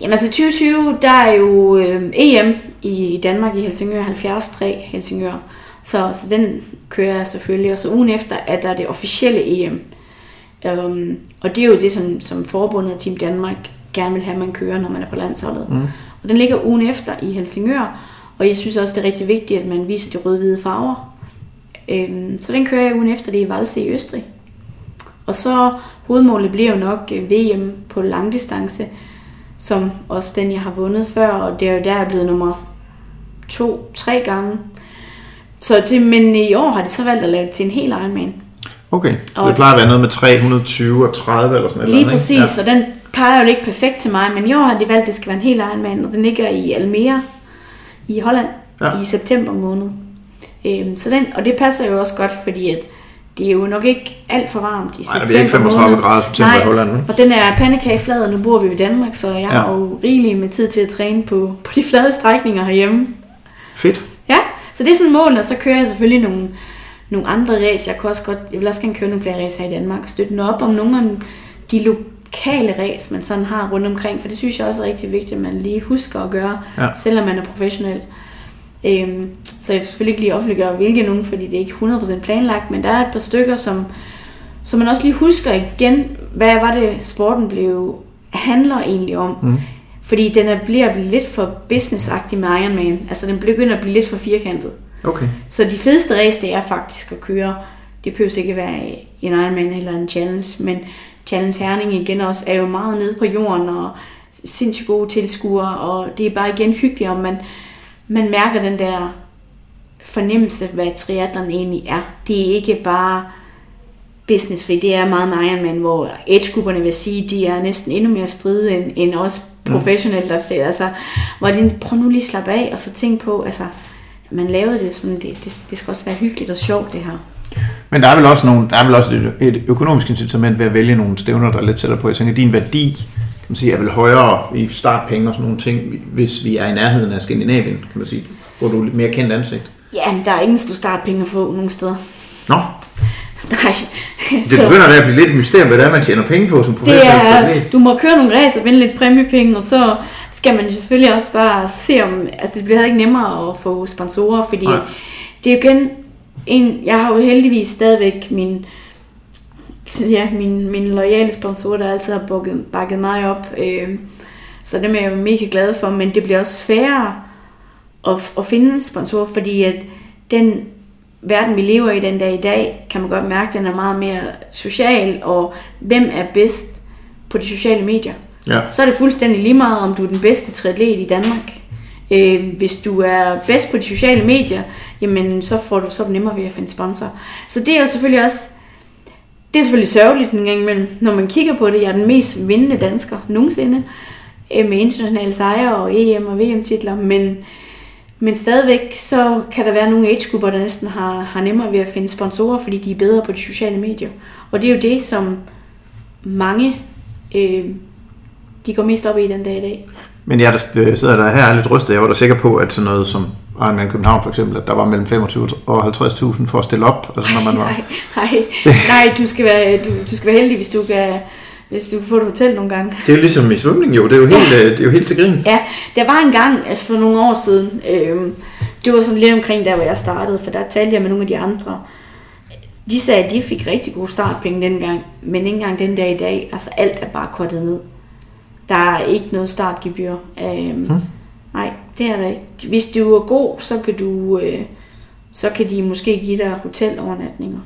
Jamen altså 2020, der er jo øh, EM i Danmark i Helsingør, 73 Helsingør. Så, så den kører jeg selvfølgelig, og så ugen efter er der det officielle EM. Um, og det er jo det, som, som forbundet Team Danmark gerne vil have, man kører, når man er på landsholdet. Mm. Og den ligger ugen efter i Helsingør, og jeg synes også, det er rigtig vigtigt, at man viser de røde-hvide farver. Um, så den kører jeg ugen efter, det er i Valse i Østrig. Og så hovedmålet bliver jo nok øh, VM på langdistance, som også den, jeg har vundet før, og det er jo der, jeg er blevet nummer to, tre gange. Så til, men i år har de så valgt at lave det til en hel Ironman. Okay, så og det plejer at være noget med 320 og 30 eller sådan noget. Lige præcis, ja. og den plejer jo ikke perfekt til mig, men i år har de valgt, at det skal være en hel Ironman, og den ligger i Almere i Holland ja. i september måned. Øhm, så den, og det passer jo også godt, fordi at det er jo nok ikke alt for varmt i september Nej, det er ikke 35 måned. grader september Nej, i Holland. og den er pandekageflad, og nu bor vi i Danmark, så jeg ja. har jo rigeligt med tid til at træne på, på de flade strækninger herhjemme. Fedt. Ja, så det er sådan mål, og så kører jeg selvfølgelig nogle, nogle andre race. Jeg, kan også godt, jeg vil også gerne køre nogle flere race her i Danmark, og støtte op om nogle af de lokale race, man sådan har rundt omkring, for det synes jeg også er rigtig vigtigt, at man lige husker at gøre, ja. selvom man er professionel. Øhm, så jeg vil selvfølgelig ikke lige offentliggøre hvilke nogen, fordi det er ikke 100% planlagt, men der er et par stykker, som, som man også lige husker igen, hvad var det sporten blev handler egentlig om. Mm. Fordi den er, bliver lidt for businessagtig med Ironman. Altså den begynder at blive lidt for firkantet. Okay. Så de fedeste race, det er faktisk at køre. Det behøver ikke være en Ironman eller en Challenge, men Challenge Herning igen også er jo meget nede på jorden og sindssygt gode tilskuere, og det er bare igen hyggeligt, om man, man mærker den der fornemmelse, hvad triathlon egentlig er. Det er ikke bare businessfri, det er meget med Ironman, hvor age vil sige, de er næsten endnu mere stride end, end os professionelle, der ser, altså, hvor de prøver nu lige slappe af, og så tænk på, altså, man lavede det sådan, det, det, det skal også være hyggeligt og sjovt, det her. Men der er vel også, nogle, der er vel også et, et økonomisk incitament ved at vælge nogle stævner, der er lidt tættere på. Jeg tænker, din værdi kan man sige, er vel højere i startpenge og sådan nogle ting, hvis vi er i nærheden af Skandinavien, kan man sige, hvor du er mere kendt ansigt. Ja, men der er ingen startpenge at få nogen steder. Nå, Nej. Det begynder at blive lidt et mysterium, hvad det er, man tjener penge på som professionel det er, Du må køre nogle racer og vinde lidt præmiepenge, og så skal man jo selvfølgelig også bare se om... Altså, det bliver ikke nemmere at få sponsorer, fordi Nej. det er jo igen... En, jeg har jo heldigvis stadigvæk min, ja, min, min loyale sponsorer, der altid har bakket, bakket mig op. Øh, så dem er jeg jo mega glad for, men det bliver også sværere at, at finde sponsorer, fordi at den verden, vi lever i den dag i dag, kan man godt mærke, at den er meget mere social, og hvem er bedst på de sociale medier. Ja. Så er det fuldstændig lige meget, om du er den bedste triatlet i Danmark. Øh, hvis du er bedst på de sociale medier, jamen så får du så nemmere ved at finde sponsor. Så det er jo selvfølgelig også, det er selvfølgelig sørgeligt en gang imellem, når man kigger på det. Jeg er den mest vindende dansker nogensinde øh, med internationale sejre og EM og VM titler, men men stadigvæk så kan der være nogle age-grupper, der næsten har, har nemmere ved at finde sponsorer, fordi de er bedre på de sociale medier. Og det er jo det, som mange øh, de går mest op i den dag i dag. Men jeg der øh, sidder der her lidt rystet. Jeg var da sikker på, at sådan noget som Ironman København for eksempel, at der var mellem 25 og 50.000 for at stille op, altså når man var... nej, nej, nej, du skal være, du, du skal være heldig, hvis du kan hvis du får det hotel nogle gange. Det er jo ligesom i svømning jo, det er jo helt, ja. Øh, det er jo helt til grin. Ja, der var en gang, altså for nogle år siden, øh, det var sådan lidt omkring der, hvor jeg startede, for der talte jeg med nogle af de andre. De sagde, at de fik rigtig gode startpenge dengang, men ikke engang den der i dag. Altså alt er bare kortet ned. Der er ikke noget startgebyr. Øhm, hmm. Nej, det er der ikke. Hvis du er god, så kan du... Øh, så kan de måske give dig hotelovernatninger.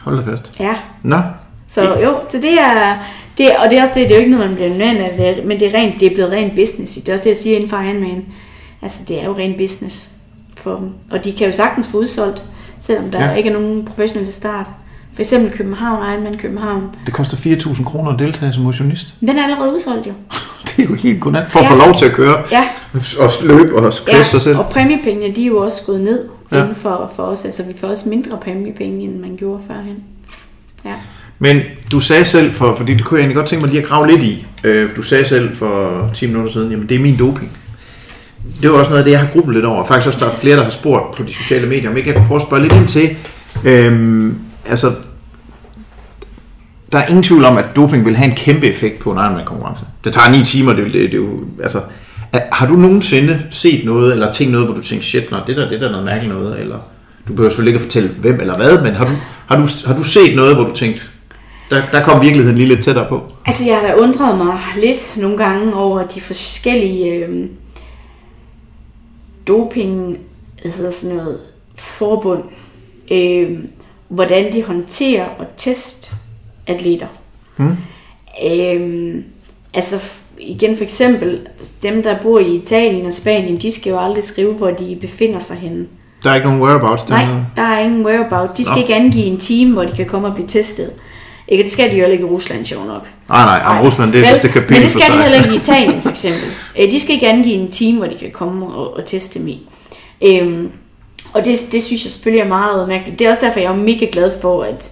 Hold da fast. Ja. Nå, Så jo, så det er, det, og det er også det, det er jo ikke noget, man bliver nødt af, det men det er, rent, det er blevet rent business. Det er også det, jeg siger inden for Ironman. Altså, det er jo rent business for dem. Og de kan jo sagtens få udsolgt, selvom der Ja. ja. ikke er nogen professionelle til start. For eksempel København, Ironman København. det koster 4.000 kroner at deltage som motionist. Den er allerede udsolgt jo. Det er jo helt godnat for at Ja. få lov til at køre Ja, og løbe og kvæste sig selv. og præmiepengene, de er jo også gået ned Ja. ja. inden for, for os. Altså, vi får også mindre præmiepenge, end man gjorde førhen. Ja. Men du sagde selv, for, fordi det kunne jeg egentlig godt tænke mig lige at grave lidt i. Øh, du sagde selv for 10 minutter siden, jamen det er min doping. Det var også noget af det, jeg har grublet lidt over. Faktisk også, der er flere, der har spurgt på de sociale medier, om ikke jeg kan prøve at spørge lidt ind til. Øhm, altså, der er ingen tvivl om, at doping vil have en kæmpe effekt på en Ironman-konkurrence. Det tager 9 timer, det, det, det er jo, altså... Har du nogensinde set noget, eller tænkt noget, hvor du tænker, shit, når det der, det der er noget mærkeligt noget, eller... Du behøver selvfølgelig ikke at fortælle, hvem eller hvad, men har du, har du, har du set noget, hvor du tænkte, der, der kom virkeligheden lige lidt tættere på? Altså, jeg har da undret mig lidt nogle gange over de forskellige øh, doping, hvad hedder sådan noget, forbund, øh, hvordan de håndterer og test atleter. Hmm? Øh, altså, igen for eksempel, dem der bor i Italien og Spanien, de skal jo aldrig skrive, hvor de befinder sig henne. Der er ikke nogen whereabouts? der Nej, er der er ingen whereabouts. De skal Nå. ikke angive en time, hvor de kan komme og blive testet. Ikke, det skal de jo heller ikke i Rusland, sjov nok. Nej, nej, om Rusland, det er vist et kapitel Men det for skal de sig. heller ikke i Italien, for eksempel. Øh, De skal ikke angive en time, hvor de kan komme og, og teste dem i. Øhm, og det, det synes jeg selvfølgelig er meget mærkeligt. Det er også derfor, jeg er mega glad for, at...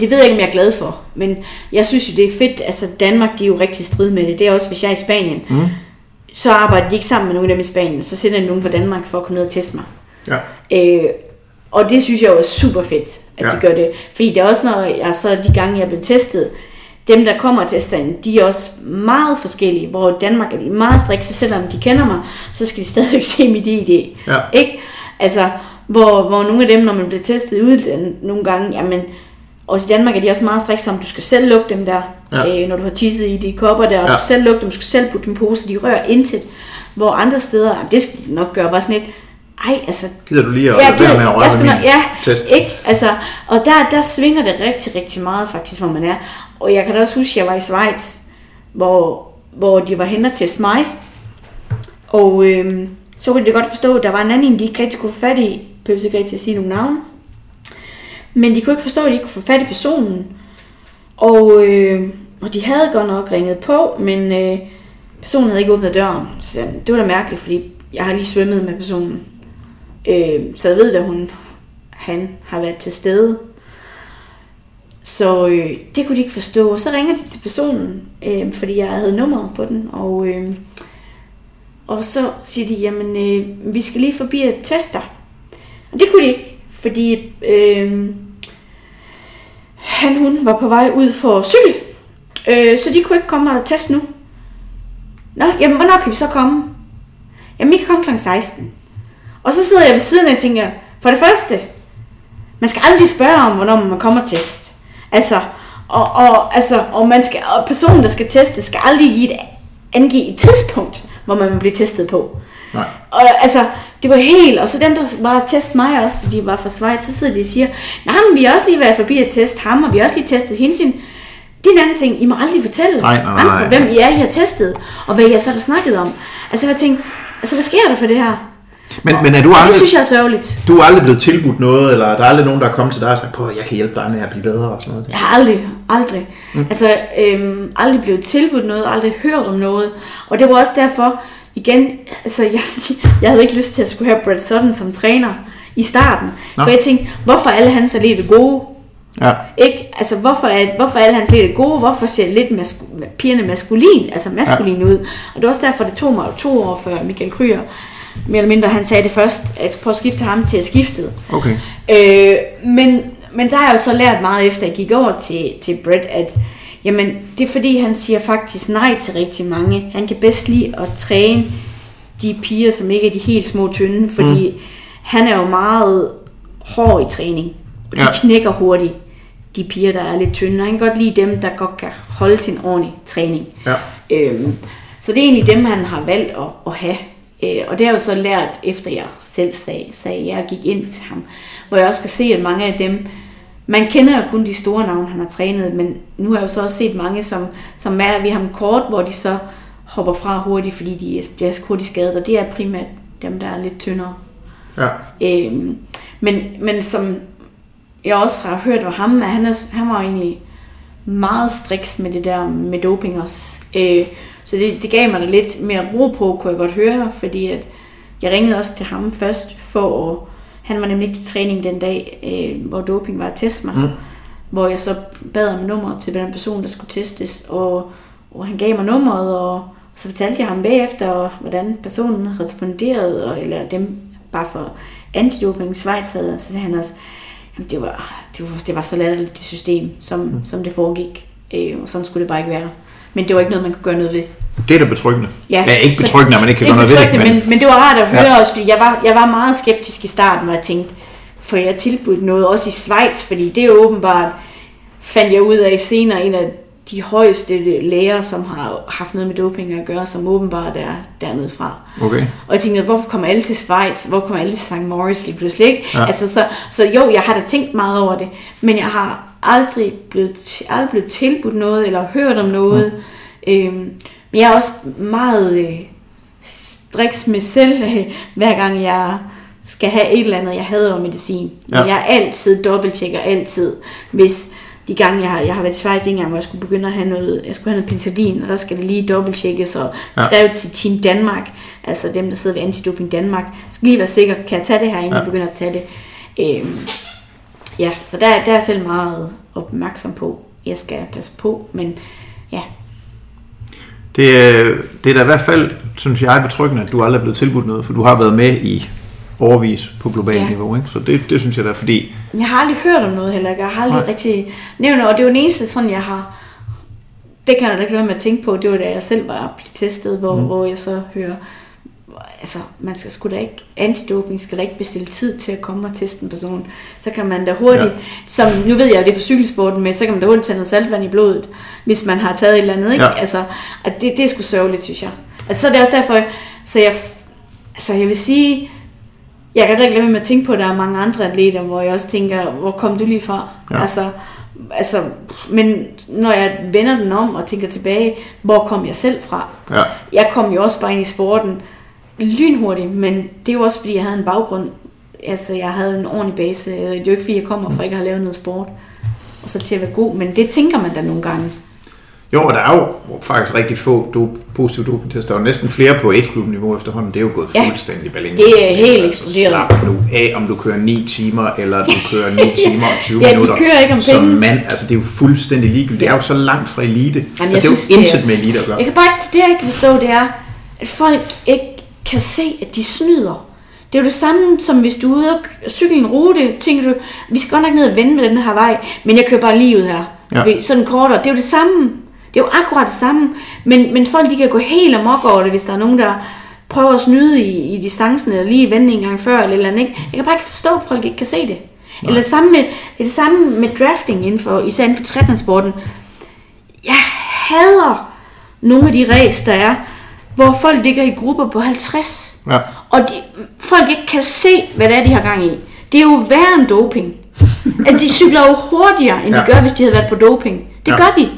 Det ved jeg ikke, om jeg er glad for, men jeg synes jo, det er fedt. Altså, Danmark, de er jo rigtig strid med det. Det er også, hvis jeg er i Spanien, Mm. så arbejder de ikke sammen med nogen af dem i Spanien. Så sender de nogen fra Danmark for at komme ned og teste mig. Ja. Øh, og det synes jeg jo er super fedt, at Ja. de gør det. Fordi det er også, når jeg så de gange, jeg er blevet testet, dem, der kommer til testen, de er også meget forskellige. Hvor i Danmark er de meget strikse, selvom de kender mig, så skal de stadigvæk se mit ID. Ja. Ikke? Altså, hvor, hvor nogle af dem, når man bliver testet i udlandet nogle gange, jamen, også i Danmark er de også meget strikse om, du skal selv lukke dem der, Ja. ja. øh, når du har tisset i de kopper der, og Ja. du skal selv lukke dem, du skal selv putte dem i pose, de rører intet. Hvor andre steder, jamen, det skal de nok gøre bare sådan lidt, ej, altså, Gider du lige at Ja, gider- med at røre jeg skal min ja, test? ikke? Altså, og der, der svinger det rigtig, rigtig meget faktisk, hvor man er. Og jeg kan da også huske, at jeg var i Schweiz, hvor, hvor de var hen og teste mig. Og øhm, så kunne de godt forstå, at der var en anden, en, de ikke rigtig kunne få fat i. Jeg ikke rigtig at sige nogle navne. Men de kunne ikke forstå, at de ikke kunne få fat i personen. Og, øh, og de havde godt nok ringet på, men øh, personen havde ikke åbnet døren. Så det var da mærkeligt, fordi jeg har lige svømmet med personen. Øh, så jeg ved, at hun, han har været til stede. Så øh, det kunne de ikke forstå. Og så ringer de til personen, øh, fordi jeg havde nummeret på den. Og, øh, og så siger de, jamen øh, vi skal lige forbi et tester. Og det kunne de ikke, fordi øh, han hun var på vej ud for cykel. Øh, så de kunne ikke komme og teste nu. Nå, jamen hvornår kan vi så komme? Jamen vi kan komme kl. 16. Og så sidder jeg ved siden af og tænker, for det første, man skal aldrig spørge om, hvornår man kommer og teste. Altså, og, og, altså, og, man skal, og personen, der skal teste, skal aldrig give et, angive et tidspunkt, hvor man vil blive testet på. Nej. Og altså, det var helt, og så dem, der var teste mig også, de var fra Schweiz, så sidder de og siger, nej, men vi har også lige været forbi at teste ham, og vi har også lige testet hende sin. Det er en anden ting, I må aldrig fortælle Nej, nej, nej, andre, hvem I er, I har testet, og hvad I har så snakket om. Altså, jeg tænkte, altså, hvad sker der for det her? Men, men er du aldrig, det synes jeg er sørgeligt. du er aldrig blevet tilbudt noget, eller er der aldrig nogen, der er kommet til dig og sagt, på, jeg kan hjælpe dig med at blive bedre og sådan noget? Jeg har aldrig, aldrig, mm. altså øhm, aldrig blevet tilbudt noget, aldrig hørt om noget. Og det var også derfor, igen, altså jeg, jeg havde ikke lyst til at skulle have Brad Sutton som træner i starten. Nå. For jeg tænkte, hvorfor er alle hans atleter gode? Ja. Ikke? Altså, hvorfor er, hvorfor er alle hans atleter gode? Hvorfor ser lidt mask- pigerne maskulin, altså maskulin ja. ud? Og det var også derfor, det tog mig to år før Michael Kryer, mere eller mindre, han sagde det først, at jeg skulle prøve at skifte ham til at skifte. Okay. Øh, men, men der har jeg jo så lært meget efter, jeg gik over til, til Brett, at jamen, det er fordi, han siger faktisk nej til rigtig mange. Han kan bedst lide at træne de piger, som ikke er de helt små tynde, fordi mm. han er jo meget hård i træning, og de Ja. knækker hurtigt. de piger, der er lidt tynde. Og han kan godt lide dem, der godt kan holde til en ordentlig træning. Ja. Øhm, så det er egentlig dem, han har valgt at, at have. Øh, og det har jeg jo så lært, efter jeg selv sagde, sagde, jeg gik ind til ham. Hvor jeg også kan se, at mange af dem, man kender jo kun de store navne, han har trænet, men nu har jeg jo så også set mange, som, som er ved ham kort, hvor de så hopper fra hurtigt, fordi de bliver hurtigt skadet, og det er primært dem, der er lidt tyndere. Ja. Øhm, men, men som jeg også har hørt var ham, at han, er, han var egentlig meget striks med det der med doping også. Øh, så det, det gav mig da lidt mere ro på, kunne jeg godt høre, fordi at jeg ringede også til ham først for at, han var nemlig ikke til træning den dag, øh, hvor doping var at teste mig. Mm. Hvor jeg så bad om nummer til den person, der skulle testes, og, og han gav mig nummeret, og så fortalte jeg ham bagefter, hvordan personen responderede, og, eller dem bare for antidoping Schweiz havde, så sagde han også, jamen det var, det var, det var så latterligt det system, som, mm. som det foregik. Øh, og sådan skulle det bare ikke være. Men det var ikke noget, man kunne gøre noget ved. Det er da betryggende. Ja, ja ikke betryggende, at man ikke kan gøre noget ved det. Men... men, men det var rart at høre ja. også, fordi jeg var, jeg var meget skeptisk i starten, hvor jeg tænkte, for jeg tilbudt noget også i Schweiz, fordi det er jo åbenbart, fandt jeg ud af senere, en af de højeste læger, som har haft noget med doping at gøre, som åbenbart er dernede fra. Okay. Og jeg tænkte, hvorfor kommer alle til Schweiz? Hvor kommer alle til St. Moritz lige pludselig? Ikke? Ja. Altså, så, så jo, jeg har da tænkt meget over det, men jeg har aldrig blevet, aldrig blevet tilbudt noget, eller hørt om noget. Mm. Øhm, men jeg er også meget øh, striks med selv, øh, hver gang jeg skal have et eller andet, jeg hader medicin. Ja. Men jeg altid dobbelttjekker, altid, hvis de gange, jeg har, jeg har været i Schweiz en gang, hvor jeg skulle begynde at have noget, jeg skulle have noget penicillin, og der skal det lige dobbelttjekkes, og ja. skrev til Team Danmark, altså dem, der sidder ved Antidoping Danmark, skal lige være sikker, kan jeg tage det her, inden ja. jeg begynder at tage det. Øhm, ja, så der, der er jeg selv meget opmærksom på, jeg skal passe på, men ja. Det, det er da i hvert fald, synes jeg, betryggende, at du aldrig er blevet tilbudt noget, for du har været med i overvis på global ja. niveau. Ikke? Så det, det synes jeg da, fordi... Jeg har aldrig hørt om noget heller. Jeg har aldrig Nej. rigtig nævnt og det er jo den eneste sådan, jeg har... Det kan jeg da ikke lade med at tænke på. Det var da jeg selv var blevet testet, hvor, mm. hvor jeg så hører... Altså, man skal sgu da ikke... Antidoping skal da ikke bestille tid til at komme og teste en person. Så kan man da hurtigt... Ja. Som, nu ved jeg, at det er for cykelsporten med, så kan man da hurtigt tage noget saltvand i blodet, hvis man har taget et eller andet. Ikke? Ja. Altså, og det, det er sgu sørgeligt, synes jeg. Altså, så er det også derfor... Så jeg, altså, jeg vil sige jeg kan da ikke lade med at tænke på, at der er mange andre atleter, hvor jeg også tænker, hvor kom du lige fra? Ja. Altså, altså, men når jeg vender den om og tænker tilbage, hvor kom jeg selv fra? Ja. Jeg kom jo også bare ind i sporten lynhurtigt, men det er jo også fordi, jeg havde en baggrund. Altså, jeg havde en ordentlig base. Det er jo ikke fordi, jeg kommer fra ikke have lavet noget sport. Og så til at være god, men det tænker man da nogle gange. Jo, og der er jo faktisk rigtig få do, positive dopingtester. Der er næsten flere på group niveau efterhånden. Det er jo gået ja, fuldstændig balance. Det er helt eksploderet. Slap nu af, om du kører 9 timer, eller du kører 9 timer og 20 ja, minutter. de kører ikke om Som mand, altså det er jo fuldstændig ligegyldigt. Det er jo så langt fra elite. Jamen, altså, det er synes, jo intet med elite at gøre. Jeg kan bare ikke, det jeg ikke forstå, det er, at folk ikke kan se, at de snyder. Det er jo det samme, som hvis du er ude og cykle en rute, tænker du, vi skal godt nok ned og vende med den her vej, men jeg kører bare lige ud her. Ja. Sådan kortere. Det er jo det samme. Det er jo akkurat det samme, men, men folk de kan gå helt amok over det, hvis der er nogen, der prøver at snyde i, i distancen, eller lige vende en gang før, eller, eller andet. Ikke? Jeg kan bare ikke forstå, at folk ikke kan se det. Nej. Eller samme med, det er det samme med drafting inden for, især inden for trætmansporten. Jeg hader nogle af de race, der er, hvor folk ligger i grupper på 50, ja. og de, folk ikke kan se, hvad det er, de har gang i. Det er jo værre end doping. at de cykler jo hurtigere, end ja. de gør, hvis de havde været på doping. Det ja. gør de.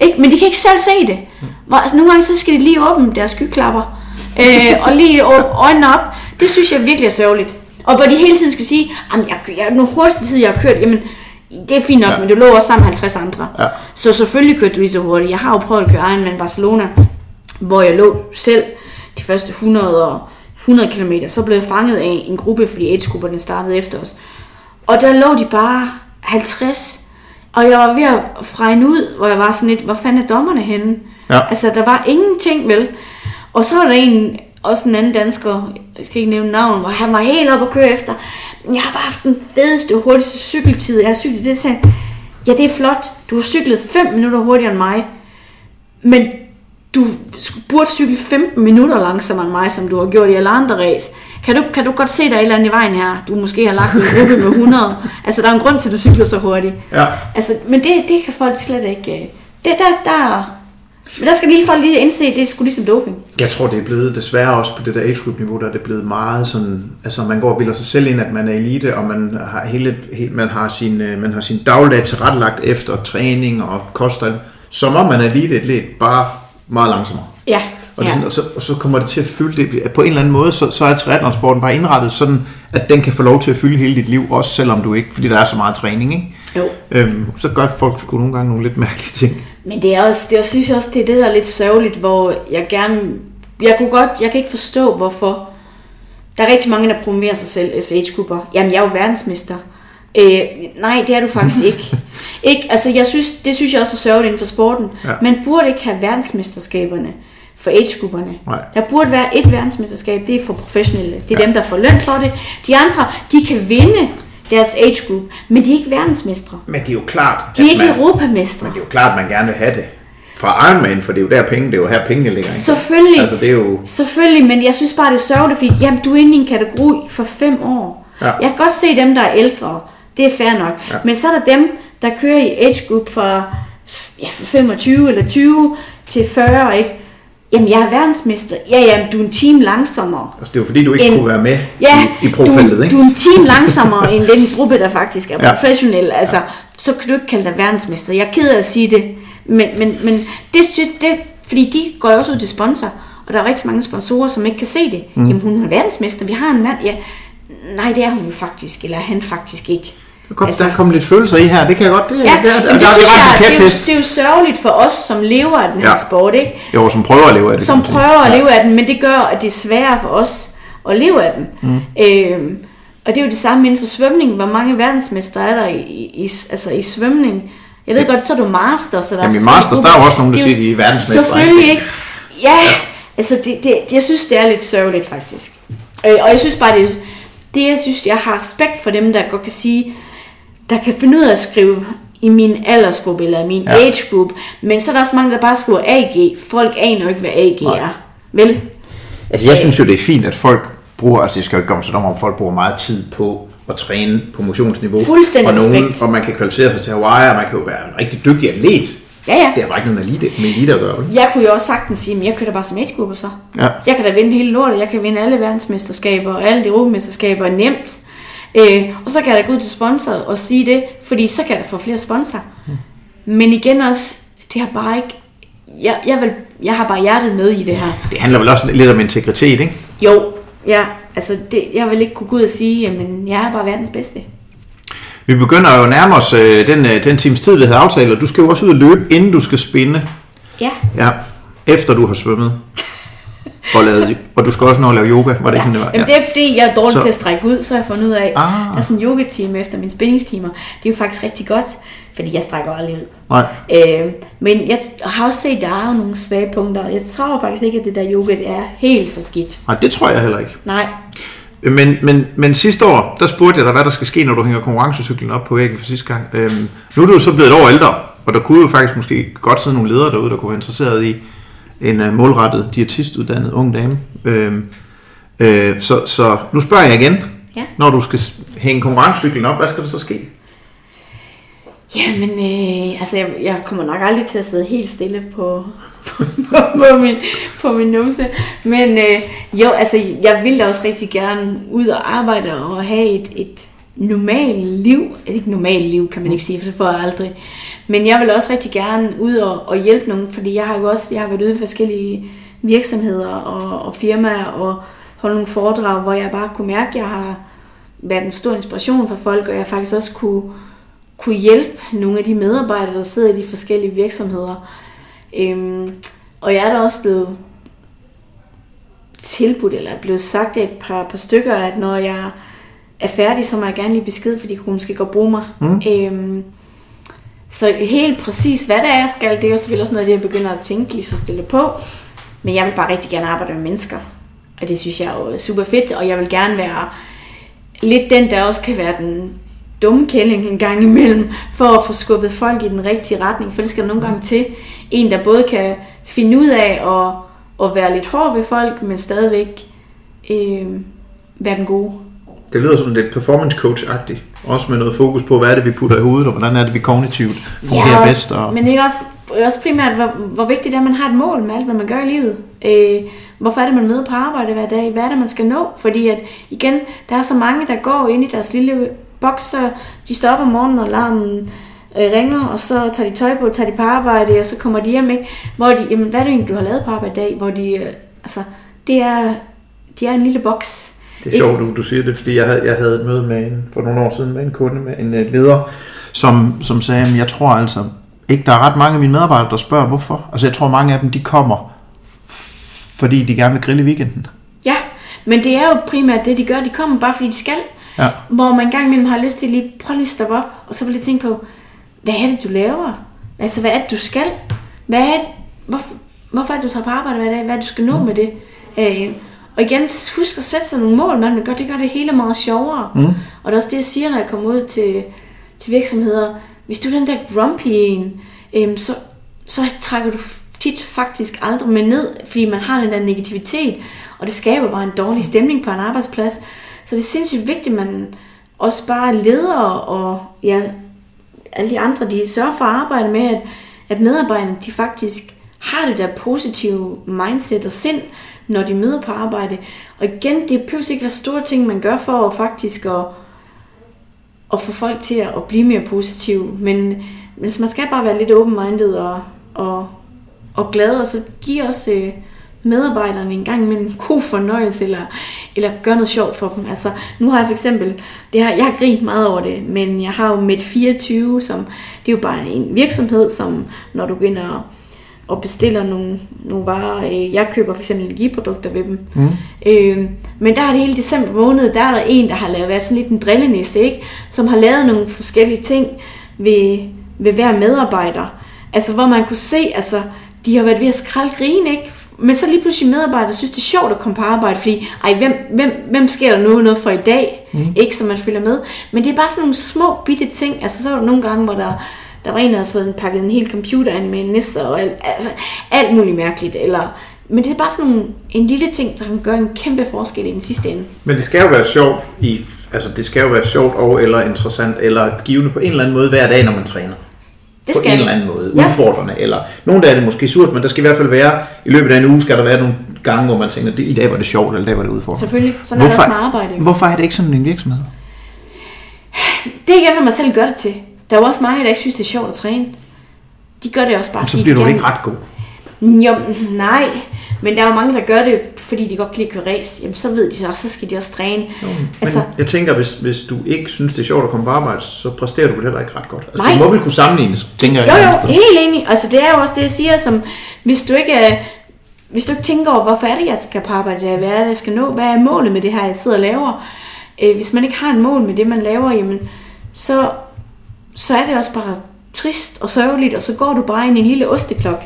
Ikke? Men de kan ikke selv se det. Hvor, altså, nogle gange så skal de lige åbne deres skyklapper, øh, og lige åbne øjnene op. Det synes jeg virkelig er sørgeligt. Og hvor de hele tiden skal sige, at jeg, jeg, den hurtigste tid, jeg har kørt, jamen, det er fint nok, ja. men du lå også sammen med 50 andre. Ja. Så selvfølgelig kørte du lige så hurtigt. Jeg har jo prøvet at køre Ironman Barcelona, hvor jeg lå selv de første 100, og 100 km. Så blev jeg fanget af en gruppe, fordi age-grupperne startede efter os. Og der lå de bare 50 og jeg var ved at fregne ud, hvor jeg var sådan lidt, hvor fanden er dommerne henne? Ja. Altså, der var ingenting, vel? Og så var der en, også en anden dansker, jeg skal ikke nævne navn, hvor han var helt op at køre efter. Jeg har bare haft den fedeste, hurtigste cykeltid. Jeg har cyklet det, sagde ja, det er flot. Du har cyklet 5 minutter hurtigere end mig. Men du burde cykle 15 minutter langsommere end mig, som du har gjort i alle andre race. kan du, kan du godt se, der er et eller andet i vejen her? Du måske har lagt en gruppe med 100. Altså, der er en grund til, at du cykler så hurtigt. Ja. Altså, men det, det kan folk slet ikke... øh, Det, der, der, men der skal lige folk lige indse, at det er sgu ligesom doping. Jeg tror, det er blevet desværre også på det der age group niveau, der er det blevet meget sådan, altså man går og bilder sig selv ind, at man er elite, og man har, hele, hele, man har sin, øh, man har sin dagligdag tilrettelagt efter træning og kost, som om man er elite-atlet, bare meget langsommere. Ja, Og, det ja. sådan, og, så, og så kommer det til at fylde det. På en eller anden måde, så, så er triathlonsporten bare indrettet sådan, at den kan få lov til at fylde hele dit liv, også selvom du ikke, fordi der er så meget træning, ikke? Jo. Øhm, så gør folk sgu nogle gange nogle lidt mærkelige ting. Men det er også, det, jeg synes også, det er det, der er lidt sørgeligt, hvor jeg gerne, jeg kunne godt, jeg kan ikke forstå, hvorfor. Der er rigtig mange, der promoverer sig selv as age-grupper. Jamen, jeg er jo verdensmester. Øh, nej, det er du faktisk ikke. ikke. Altså, jeg synes, det synes jeg også er sørgeligt inden for sporten. Ja. Man burde ikke have verdensmesterskaberne for age-grupperne. Der burde være et verdensmesterskab, det er for professionelle. Det er ja. dem, der får løn for det. De andre, de kan vinde deres age group, men de er ikke verdensmestre. Men det er jo klart, De er at ikke man, europamestre. men det er jo klart, at man gerne vil have det. Fra Ironman, for det er jo der penge, det er jo her pengene ligger. Ikke? Selvfølgelig. Altså det er jo... Selvfølgelig, men jeg synes bare, det er sørgeligt, fordi jamen, du er inde i en kategori for fem år. Ja. Jeg kan godt se dem, der er ældre. Det er fair nok. Ja. Men så er der dem, der kører i age group fra, ja, fra 25 eller 20 til 40, ikke? Jamen, jeg er verdensmester. Ja, jamen, du er en time langsommere. Altså det er jo fordi, du ikke En- kunne være med Ja, i, i profeltet, du, ikke? du er en time langsommere end den gruppe, der faktisk er Ja. professionel. Altså, så kan du ikke kalde dig verdensmester. Jeg er ked af at sige det. Men, men, men det, synes, det, fordi de går jo også ud til sponsor, og der er rigtig mange sponsorer, som ikke kan se det. Mm. Jamen, hun er verdensmester. Vi har en mand. Ja, nej, det er hun jo faktisk, eller han faktisk ikke. Godt, Altså- der kom lidt følelser i her, det kan jeg godt. Det, Ja, der, det, der, der synes jeg, det, ret er jo, det er jo sørgeligt for os, som lever af den her Ja. sport, ikke? Jo, som prøver at leve af det. som prøver at Ja. leve af den, men det gør, at det er sværere for os at leve af den. Mm. Øhm, og det er jo det samme inden for svømning. Hvor mange verdensmester er der i, i, altså i svømning? Jeg ved godt, så er du master, så der Jamen, i Masters, der er jo også nogen, der Det er siger, de er verdensmestre, Selvfølgelig ikke? ikke. Ja, altså det, det, jeg synes, det er lidt sørgeligt faktisk. Øh, og jeg synes bare, det, er- det jeg synes, jeg har respekt for dem, der godt kan sige, der kan finde ud af at skrive i min aldersgruppe eller i min Ja. age group, men så er der også mange, der bare skriver AG. Folk aner ikke, hvad AG Nej. er. Vel? Altså, jeg synes jo, det er fint, at folk bruger, altså det skal jo ikke komme sådan om, om folk bruger meget tid på at træne på motionsniveau. Fuldstændig og, nogen, respekt. og man kan kvalificere sig til Hawaii, og man kan jo være en rigtig dygtig atlet. Ja, ja. Det har bare ikke noget med elite, med elite at gøre. vel? Jeg kunne jo også sagtens sige, at jeg kører da bare som age så. Ja. Jeg kan da vinde hele lortet. Jeg kan vinde alle verdensmesterskaber og alle de europamesterskaber nemt. Øh, og så kan jeg da gå ud til sponsor og sige det, fordi så kan jeg da få flere sponsorer. Men igen også, det har bare ikke... Jeg, jeg, vil, jeg har bare hjertet med i det her. Det handler vel også lidt om integritet, ikke? Jo, ja, altså det, jeg vil ikke kunne gå ud og sige, jamen jeg er bare verdens bedste. Vi begynder jo at nærme os øh, den, øh, den times tid, vi havde aftalt, og du skal jo også ud og løbe, inden du skal spinde. Ja, Ja, efter du har svømmet. Og, lavet, og du skal også nå at lave yoga, var det ja. ikke sådan, det var? Jamen, det er fordi, jeg er dårlig Så- til at strække ud, så jeg fundet ud af, Ah. der er sådan en yoga-time efter mine spændingstimer. Det er jo faktisk rigtig godt, fordi jeg strækker aldrig ud. Nej. Øh, men jeg har også set, der er jo nogle svage punkter. Jeg tror faktisk ikke, at det der yoga det er helt så skidt. Nej, det tror jeg heller ikke. Nej. Men, men, men sidste år, der spurgte jeg dig, hvad der skal ske, når du hænger konkurrencecyklen op på væggen for sidste gang. Øhm, nu er du så blevet et år ældre, og der kunne jo faktisk måske godt sidde nogle ledere derude, der kunne være interesseret i en uh, målrettet diætistuddannet ung dame. Øhm, øh, så, så nu spørger jeg igen. Ja. Når du skal hænge konkurrencecyklen op, hvad skal der så ske? Jamen, øh, altså jeg, jeg kommer nok aldrig til at sidde helt stille på, på, på, på, min, på min numse. Men øh, jo, altså jeg vil da også rigtig gerne ud og arbejde og have et, et normalt liv. Altså ikke normalt liv, kan man ikke sige, for det får jeg aldrig. Men jeg vil også rigtig gerne ud og, og hjælpe nogen, fordi jeg har jo også jeg har været ude i forskellige virksomheder og, og firmaer og holde nogle foredrag, hvor jeg bare kunne mærke, at jeg har været en stor inspiration for folk, og jeg faktisk også kunne kunne hjælpe nogle af de medarbejdere, der sidder i de forskellige virksomheder. Øhm, og jeg er da også blevet tilbudt, eller er blevet sagt af et par, par stykker, at når jeg er færdig, så må jeg gerne lige besked, for de kunne måske godt bruge mig. Mm. Øhm, så helt præcis, hvad det er, jeg skal, det er jo selvfølgelig også noget, det jeg begynder at tænke lige så stille på. Men jeg vil bare rigtig gerne arbejde med mennesker. Og det synes jeg er jo super fedt, og jeg vil gerne være lidt den, der også kan være den dumme kælling en gang imellem, for at få skubbet folk i den rigtige retning. For det skal der nogle gange til. En, der både kan finde ud af at, at være lidt hård ved folk, men stadigvæk øh, være den gode. Det lyder sådan lidt performance coach-agtigt. Også med noget fokus på, hvad er det, vi putter i hovedet, og hvordan er det, vi kognitivt fungerer også, bedst. Og... Men er også, også primært, hvor, hvor vigtigt det er, at man har et mål med alt, hvad man gør i livet. Øh, hvorfor er det, man møder på arbejde hver dag? Hvad er det, man skal nå? Fordi at, igen, der er så mange, der går ind i deres lille boks, så de står op om morgenen, og larmen øh, ringer, og så tager de tøj på, tager de på arbejde, og så kommer de hjem, ikke? Hvor de, jamen, hvad er det egentlig, du har lavet på arbejde i dag? Hvor de, øh, altså, det er, de er en lille boks. Det er sjovt, du, du siger det, fordi jeg havde, jeg havde et møde med en, for nogle år siden med en kunde, med en uh, leder, som, som sagde, at jeg tror altså ikke, der er ret mange af mine medarbejdere, der spørger, hvorfor. Altså jeg tror, mange af dem, de kommer, fordi de gerne vil grille i weekenden. Ja, men det er jo primært det, de gør. De kommer bare, fordi de skal. Ja. Hvor man engang imellem har lyst til lige, prøv lige at stoppe op, og så vil jeg tænke på, hvad er det, du laver? Altså, hvad er det, du skal? Hvad er det, hvorfor, hvorfor er det, du tager på arbejde hver dag? Hvad er det, du skal nå mm. med det? Øh, og igen, husk at sætte sig nogle mål, man gør. Det gør det hele meget sjovere. Mm. Og det er også det, jeg siger, når jeg kommer ud til, til virksomheder. Hvis du er den der grumpy en, øhm, så, så trækker du tit faktisk aldrig med ned, fordi man har den der negativitet, og det skaber bare en dårlig stemning på en arbejdsplads. Så det er sindssygt vigtigt, at man også bare leder og ja, alle de andre, de sørger for at arbejde med, at, at medarbejderne de faktisk har det der positive mindset og sind, når de møder på arbejde. Og igen, det behøver ikke være store ting, man gør for at faktisk at, at få folk til at blive mere positive. Men, men altså, man skal bare være lidt open-minded og, og, og glad, og så give også øh, medarbejderne en gang imellem en god fornøjelse, eller, eller gøre noget sjovt for dem. Altså, nu har jeg for eksempel, det har, jeg har grint meget over det, men jeg har jo med 24, som det er jo bare en virksomhed, som når du går ind og og bestiller nogle, nogle varer. Øh, jeg køber for eksempel energiprodukter ved dem. Mm. Øh, men der er det hele december måned, der er der en, der har lavet, været sådan lidt en drillenisse, ikke? som har lavet nogle forskellige ting ved, ved hver medarbejder. Altså hvor man kunne se, altså de har været ved at skralde grine, ikke? Men så lige pludselig medarbejdere synes, det er sjovt at komme på arbejde, fordi, ej, hvem, hvem, hvem sker der nu noget for i dag? Mm. Ikke, så man følger med. Men det er bare sådan nogle små bitte ting. Altså, så er der nogle gange, hvor der der var en, der havde fået pakket en hel computer ind med en nisse og alt, altså, alt muligt mærkeligt. Eller, men det er bare sådan en, en lille ting, der kan gøre en kæmpe forskel i den sidste ende. Men det skal jo være sjovt i, altså det skal jo være sjovt og eller interessant eller givende på en eller anden måde hver dag, når man træner. Det på skal en det. eller anden måde. Ja. Udfordrende. Eller nogle dage er det måske surt, men der skal i hvert fald være, i løbet af en uge skal der være nogle gange, hvor man tænker, i dag var det sjovt, eller i dag var det udfordrende. Selvfølgelig. Sådan er det også med arbejde. jo. hvorfor er det ikke sådan en virksomhed? Det er igen, når man selv gør det til. Der er jo også mange, der ikke synes, det er sjovt at træne. De gør det også bare, Så bliver du gerne- ikke ret god. Jo, nej. Men der er jo mange, der gør det, fordi de godt kan lide at køre race. Jamen, så ved de så også, så skal de også træne. Jo, men Altså- jeg tænker, hvis, hvis du ikke synes, det er sjovt at komme på arbejde, så præsterer du vel heller ikke ret godt. Altså, Nej. det må vel kunne sammenlignes, tænker jeg. Jo, eller jo, sted. helt enig. Altså, det er jo også det, jeg siger, som hvis du ikke, er- hvis du ikke tænker over, hvorfor er det, jeg skal på arbejde, hvad er det, jeg skal nå, hvad er målet med det her, jeg sidder og laver. Øh, hvis man ikke har et mål med det, man laver, jamen, så, så er det også bare trist og sørgeligt, og så går du bare ind i en lille osteklok.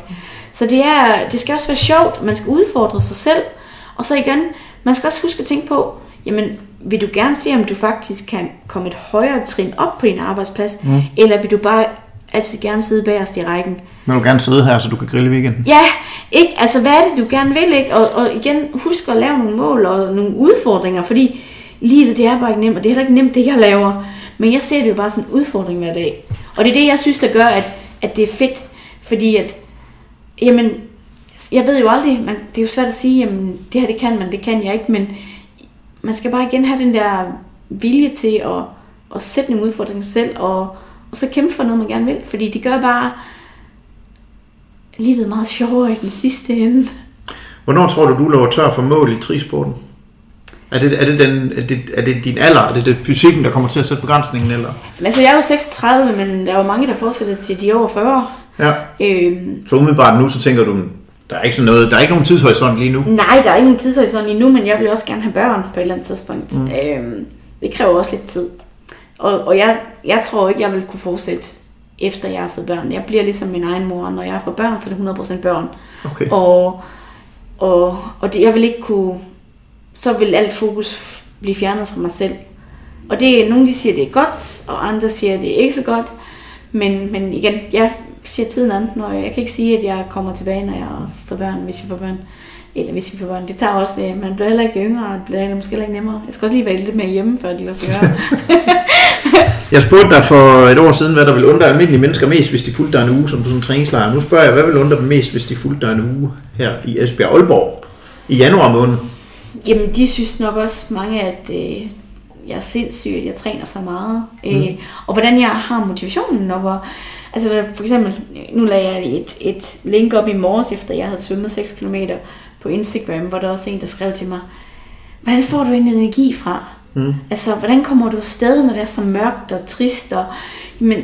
Så det, er, det skal også være sjovt, man skal udfordre sig selv, og så igen, man skal også huske at tænke på, jamen, vil du gerne se, om du faktisk kan komme et højere trin op på din arbejdsplads, mm. eller vil du bare altid gerne sidde bagerst i rækken? Men du gerne sidde her, så du kan grille i weekenden. Ja, ikke? Altså, hvad er det, du gerne vil, ikke? Og, og igen, husk at lave nogle mål og nogle udfordringer, fordi livet, det er bare ikke nemt, og det er heller ikke nemt, det jeg laver. Men jeg ser det jo bare som en udfordring hver dag. Og det er det, jeg synes, der gør, at, at det er fedt. Fordi at, jamen, jeg ved jo aldrig, man, det er jo svært at sige, jamen, det her det kan man, det kan jeg ikke, men man skal bare igen have den der vilje til at, at sætte nogle udfordringer selv, og, og så kæmpe for noget, man gerne vil. Fordi det gør bare livet meget sjovere i den sidste ende. Hvornår tror du, du løber tør for mål i trisporten? Er det, er, det den, er, det, er det din alder? Er det, det fysikken, der kommer til at sætte begrænsningen? Eller? Altså, jeg er jo 36, men der er jo mange, der fortsætter til de er over 40. Ja. Øhm, Så umiddelbart nu, så tænker du, der er ikke sådan noget, der er ikke nogen tidshorisont lige nu. nej, der er ikke nogen tidshorisont endnu, men jeg vil også gerne have børn på et eller andet tidspunkt. Mm. Øhm, det kræver også lidt tid. Og, og jeg, jeg tror ikke, jeg vil kunne fortsætte efter jeg har fået børn. Jeg bliver ligesom min egen mor. Når jeg får børn, så er det 100% børn. Okay. Og, og, og det, jeg vil ikke kunne... Så vil alt fokus blive fjernet fra mig selv. Og det er, nogle de siger, det er godt, og andre siger, det er ikke så godt. Men, men igen, jeg ser tiden an. Når jeg, jeg kan ikke sige, at jeg kommer tilbage, når jeg får børn, hvis jeg får børn. Eller hvis jeg får børn. Det tager også det. Man bliver heller ikke yngre, og det bliver heller måske heller ikke nemmere. Jeg skal også lige være lidt mere hjemme, før det lader sig gøre. Jeg spurgte dig for et år siden, hvad der ville undre almindelige mennesker mest, hvis de fulgte dig en uge som sådan en træningslejr. Nu spørger jeg, hvad vil undre dem mest, hvis de fulgte dig en uge her i Esbjerg Aalborg i januar måned? Jamen, de synes nok også mange, at øh, jeg er sindssyg, at jeg træner så meget. Mm. Øh, og hvordan jeg har motivationen, og hvor, altså der, for eksempel, nu lagde jeg et, et link op i morges, efter jeg havde svømmet 6 km på Instagram, hvor der også en, der skrev til mig, hvordan får du en energi fra? Mm. Altså, hvordan kommer du afsted, når det er så mørkt og trist? Og, men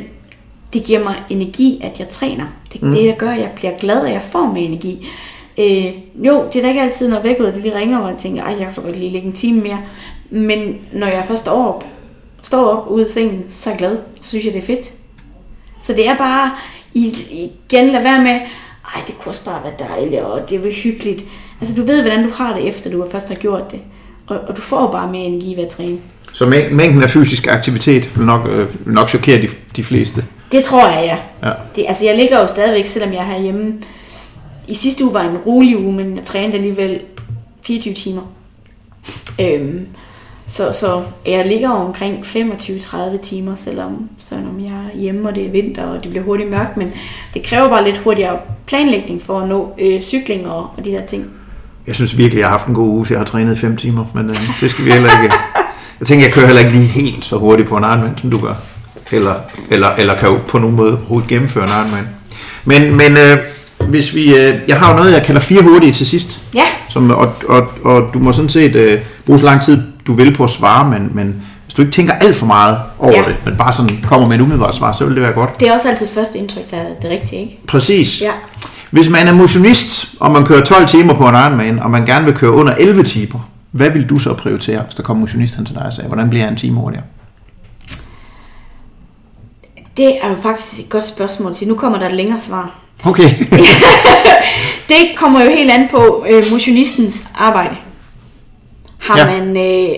det giver mig energi, at jeg træner. Det er mm. det, der gør, at jeg bliver glad, at jeg får med energi. Øh, jo, det er da ikke altid, når vækket lige ringer, og jeg tænker, ej, jeg kan godt lige ligge en time mere. Men når jeg først står op, står op ude af sengen, så er jeg glad. Så synes jeg, det er fedt. Så det er bare, igen, lad være med, ej, det kunne også bare være dejligt, og det var hyggeligt. Altså, du ved, hvordan du har det, efter du først har gjort det. Og, og du får bare mere energi ved at træne. Så mængden af fysisk aktivitet vil nok, øh, nok chokere de, de fleste? Det tror jeg, ja. ja. Det, altså, jeg ligger jo stadigvæk, selvom jeg er herhjemme. I sidste uge var en rolig uge, men jeg trænede alligevel 24 timer. Øhm, så, så jeg ligger omkring 25-30 timer, selvom, selvom jeg er hjemme, og det er vinter, og det bliver hurtigt mørkt, men det kræver bare lidt hurtigere planlægning for at nå øh, cykling og, og de der ting. Jeg synes virkelig, jeg har haft en god uge, så jeg har trænet 5 timer, men øh, det skal vi heller ikke. Jeg tænker, jeg kører heller ikke lige helt så hurtigt på en Ironman, som du gør. Eller, eller, eller kan jo på nogen måde overhovedet gennemføre en Ironman. Men, men øh, hvis vi, øh, jeg har jo noget, jeg kalder fire hurtige til sidst. Ja. Som, og, og, og du må sådan set øh, bruge så lang tid, du vil på at svare, men, men hvis du ikke tænker alt for meget over ja. det, men bare sådan kommer med en umiddelbart svar, så vil det være godt. Det er også altid første indtryk, der er det rigtige, ikke? Præcis. Ja. Hvis man er motionist, og man kører 12 timer på en Ironman, og man gerne vil køre under 11 timer, hvad vil du så prioritere, hvis der kommer motionisten til dig og siger, hvordan bliver jeg en time hurtigere? Det er jo faktisk et godt spørgsmål til. Nu kommer der et længere svar. Okay. det kommer jo helt an på øh, motionistens arbejde. Har ja. man øh,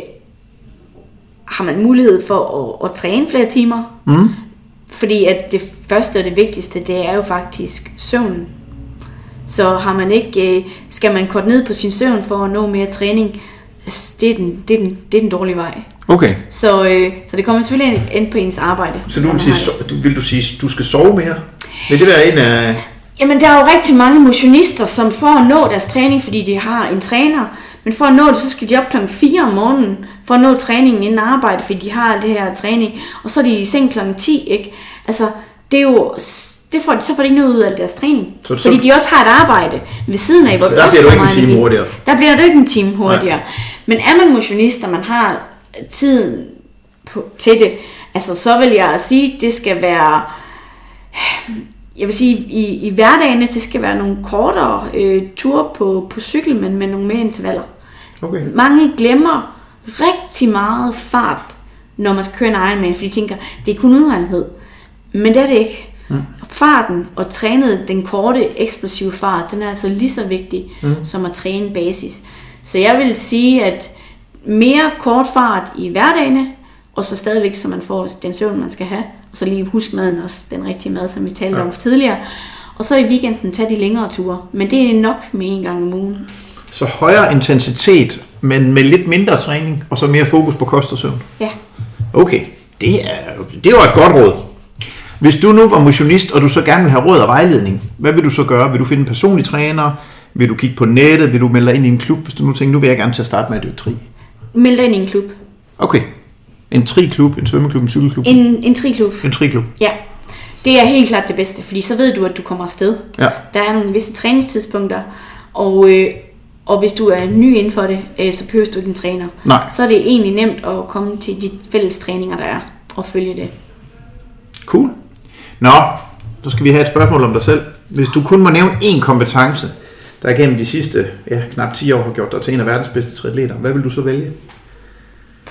har man mulighed for at, at træne flere timer? Mm. Fordi at det første og det vigtigste, det er jo faktisk søvnen. Så har man ikke, øh, skal man korte ned på sin søvn for at nå mere træning, det er den, det er den, det er den dårlige vej. Okay. Så, øh, så det kommer selvfølgelig ind på ens arbejde. Så du vil, sige, so, du, vil du sige, du skal sove mere? Vil det være en af... Jamen, der er jo rigtig mange motionister, som for at nå deres træning, fordi de har en træner, men for at nå det, så skal de op klokken 4 om morgenen, for at nå træningen inden arbejde, fordi de har det her træning, og så er de i seng klokken 10, ikke? Altså, det er jo det får, så får de ikke noget ud af deres træning. Så, fordi så, de også har et arbejde ved siden af, hvor der bliver du ikke en time hurtigere. Der bliver du ikke en time hurtigere. Nej. Men er man motionist, og man har tiden på, til det, altså så vil jeg sige, det skal være, jeg vil sige, i, i hverdagen, det skal være nogle kortere øh, ture på, på cykel, men med nogle mere intervaller. Okay. Mange glemmer rigtig meget fart, når man skal køre en Ironman, fordi de tænker, det er kun udholdenhed. Men det er det ikke. Mm. Farten og trænet den korte, eksplosive fart, den er altså lige så vigtig mm. som at træne basis. Så jeg vil sige, at mere kort fart i hverdagene, og så stadigvæk, så man får den søvn, man skal have. Og så lige husk maden også, den rigtige mad, som vi talte ja. om tidligere. Og så i weekenden tage de længere ture. Men det er nok med en gang om ugen. Så højere intensitet, men med lidt mindre træning, og så mere fokus på kost og søvn? Ja. Okay, det er, det var et godt råd. Hvis du nu var motionist, og du så gerne vil have råd og vejledning, hvad vil du så gøre? Vil du finde en personlig træner? Vil du kigge på nettet? Vil du melde dig ind i en klub, hvis du nu tænker, nu vil jeg gerne til at starte med at dykke? Meld dig ind i en klub. Okay. En tri-klub, en svømmeklub, en cykelklub? En, en tri-klub. En tri-klub. Ja. Det er helt klart det bedste, fordi så ved du, at du kommer afsted. Ja. Der er nogle visse træningstidspunkter, og, øh, og hvis du er ny inden for det, øh, så behøver du ikke en træner. Nej. Så er det egentlig nemt at komme til de fælles træninger, der er, og følge det. Cool. Nå, så skal vi have et spørgsmål om dig selv. Hvis du kun må nævne én kompetence, der gennem de sidste ja, knap 10 år har gjort dig til en af verdens bedste triatleter, hvad vil du så vælge?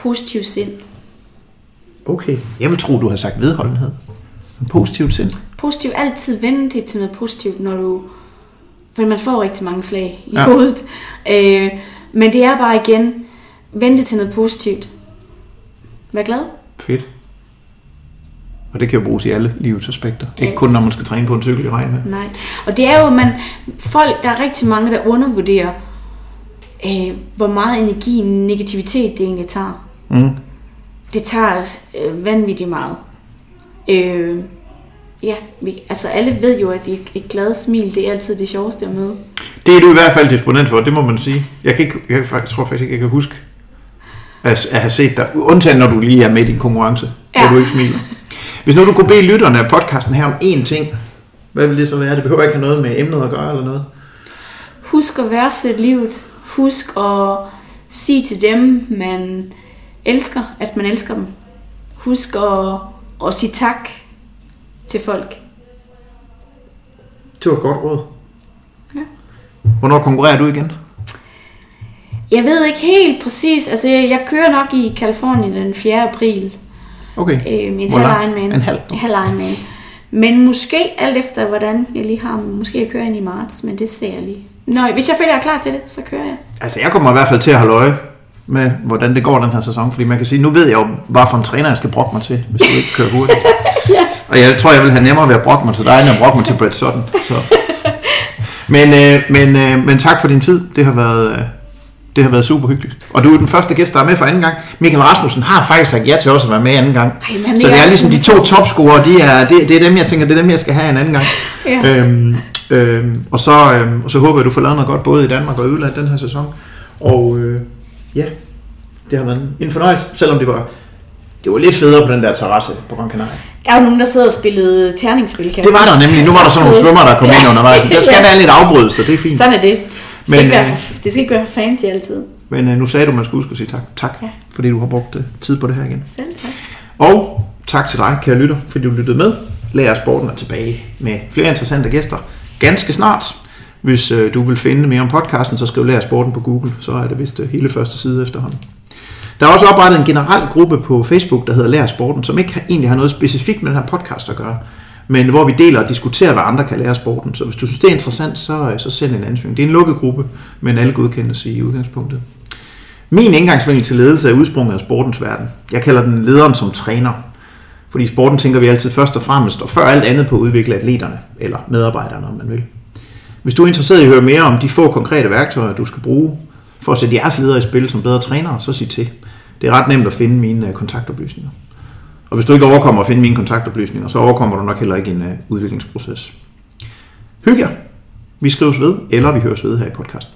Positiv sind. Okay, jeg vil tro, du har sagt vedholdenhed. En positiv sind. Positiv, altid vende det til noget positivt, når du... For man får rigtig mange slag i ja. hovedet. Øh, men det er bare igen, vende det til noget positivt. Vær glad. Fedt. Og det kan jo bruges i alle livets aspekter. Ikke Alt. kun når man skal træne på en cykel i regn. Nej. Og det er jo, man, folk, der er rigtig mange, der undervurderer, øh, hvor meget energi negativitet det egentlig tager. Mm. Det tager øh, vanvittigt meget. Øh, ja, vi, altså alle ved jo, at et, et glad smil, det er altid det sjoveste at møde. Det er du i hvert fald disponent for, det må man sige. Jeg, kan ikke, jeg faktisk, tror faktisk ikke, jeg kan huske at, at have set dig, undtagen når du lige er med i din konkurrence. Ja. hvor du ikke smiler. Hvis nu du kunne bede lytterne af podcasten her om én ting, hvad vil det så være? Det behøver ikke have noget med emnet at gøre eller noget. Husk at værdsætte livet. Husk at sige til dem, man elsker, at man elsker dem. Husk at, at sige tak til folk. Det var et godt råd. Ja. Hvornår konkurrerer du igen? Jeg ved ikke helt præcis, altså jeg kører nok i Kalifornien den 4. april. Okay. Øh, en halv? Ironman. En halv? En halv Ironman. Men måske alt efter, hvordan jeg lige har, måske jeg kører ind i marts, men det ser jeg lige. Nå, hvis jeg føler, jeg er klar til det, så kører jeg. Altså, jeg kommer i hvert fald til at holde øje med, hvordan det går den her sæson. Fordi man kan sige, nu ved jeg jo, hvad for en træner jeg skal brokke mig til, hvis du ikke kører hurtigt. ja. Og jeg tror, jeg vil have nemmere ved at brokke mig til dig, end at brokke mig til Brett Sutton. Så. Men, øh, men, øh, men tak for din tid. Det har været... Øh, det har været super hyggeligt. Og du er den første gæst, der er med for anden gang. Michael Rasmussen har faktisk sagt ja til også at være med anden gang. Ej, men han så det er ligesom de to topscorer, de er, det, det er dem, jeg tænker, det er dem, jeg skal have en anden gang. Ja. Øhm, øhm, og, så, øhm, og så håber jeg, du får lavet noget godt både i Danmark og i udlandet den her sæson. Og øh, ja, det har været en fornøjelse, selvom det var, det var lidt federe på den der terrasse på Gran Canaria. Der er jo nogen, der sidder og spillede terningsspil. kan Det var der nemlig. Nu var der sådan nogle svømmer, der kom ind undervejs. Der skal Ja. være lidt afbrydelse, det er fint. Sådan er det. Det skal, Men, ikke være øh, for, det skal ikke være for fancy altid. Men øh, nu sagde du, at man skulle huske at sige tak. Tak, Ja. fordi du har brugt øh, tid på det her igen. Selv tak. Og tak til dig, kære lytter, fordi du lyttede med. Lær Sporten er tilbage med flere interessante gæster ganske snart. Hvis øh, du vil finde mere om podcasten, så skriv Lær Sporten på Google, så er det vist øh, hele første side efterhånden. Der er også oprettet en generel gruppe på Facebook, der hedder Lær Sporten, som ikke har- egentlig har noget specifikt med den her podcast at gøre, men hvor vi deler og diskuterer, hvad andre kan lære sporten. Så hvis du synes, det er interessant, så, øh, så send en ansøgning. Det er en lukket gruppe, men alle godkendes i udgangspunktet. Min indgangsvinkel til ledelse er udsprunget af sportens verden. Jeg kalder den lederen som træner. Fordi i sporten tænker vi altid først og fremmest, og før alt andet på at udvikle atleterne, eller medarbejderne, om man vil. Hvis du er interesseret i at høre mere om de få konkrete værktøjer, du skal bruge for at sætte jeres ledere i spil som bedre trænere, så sig til. Det er ret nemt at finde mine øh, kontaktoplysninger. Og hvis du ikke overkommer at finde mine kontaktoplysninger, så overkommer du nok heller ikke en øh, udviklingsproces. Hygge jer. Vi skrives ved, eller vi høres ved her i podcasten.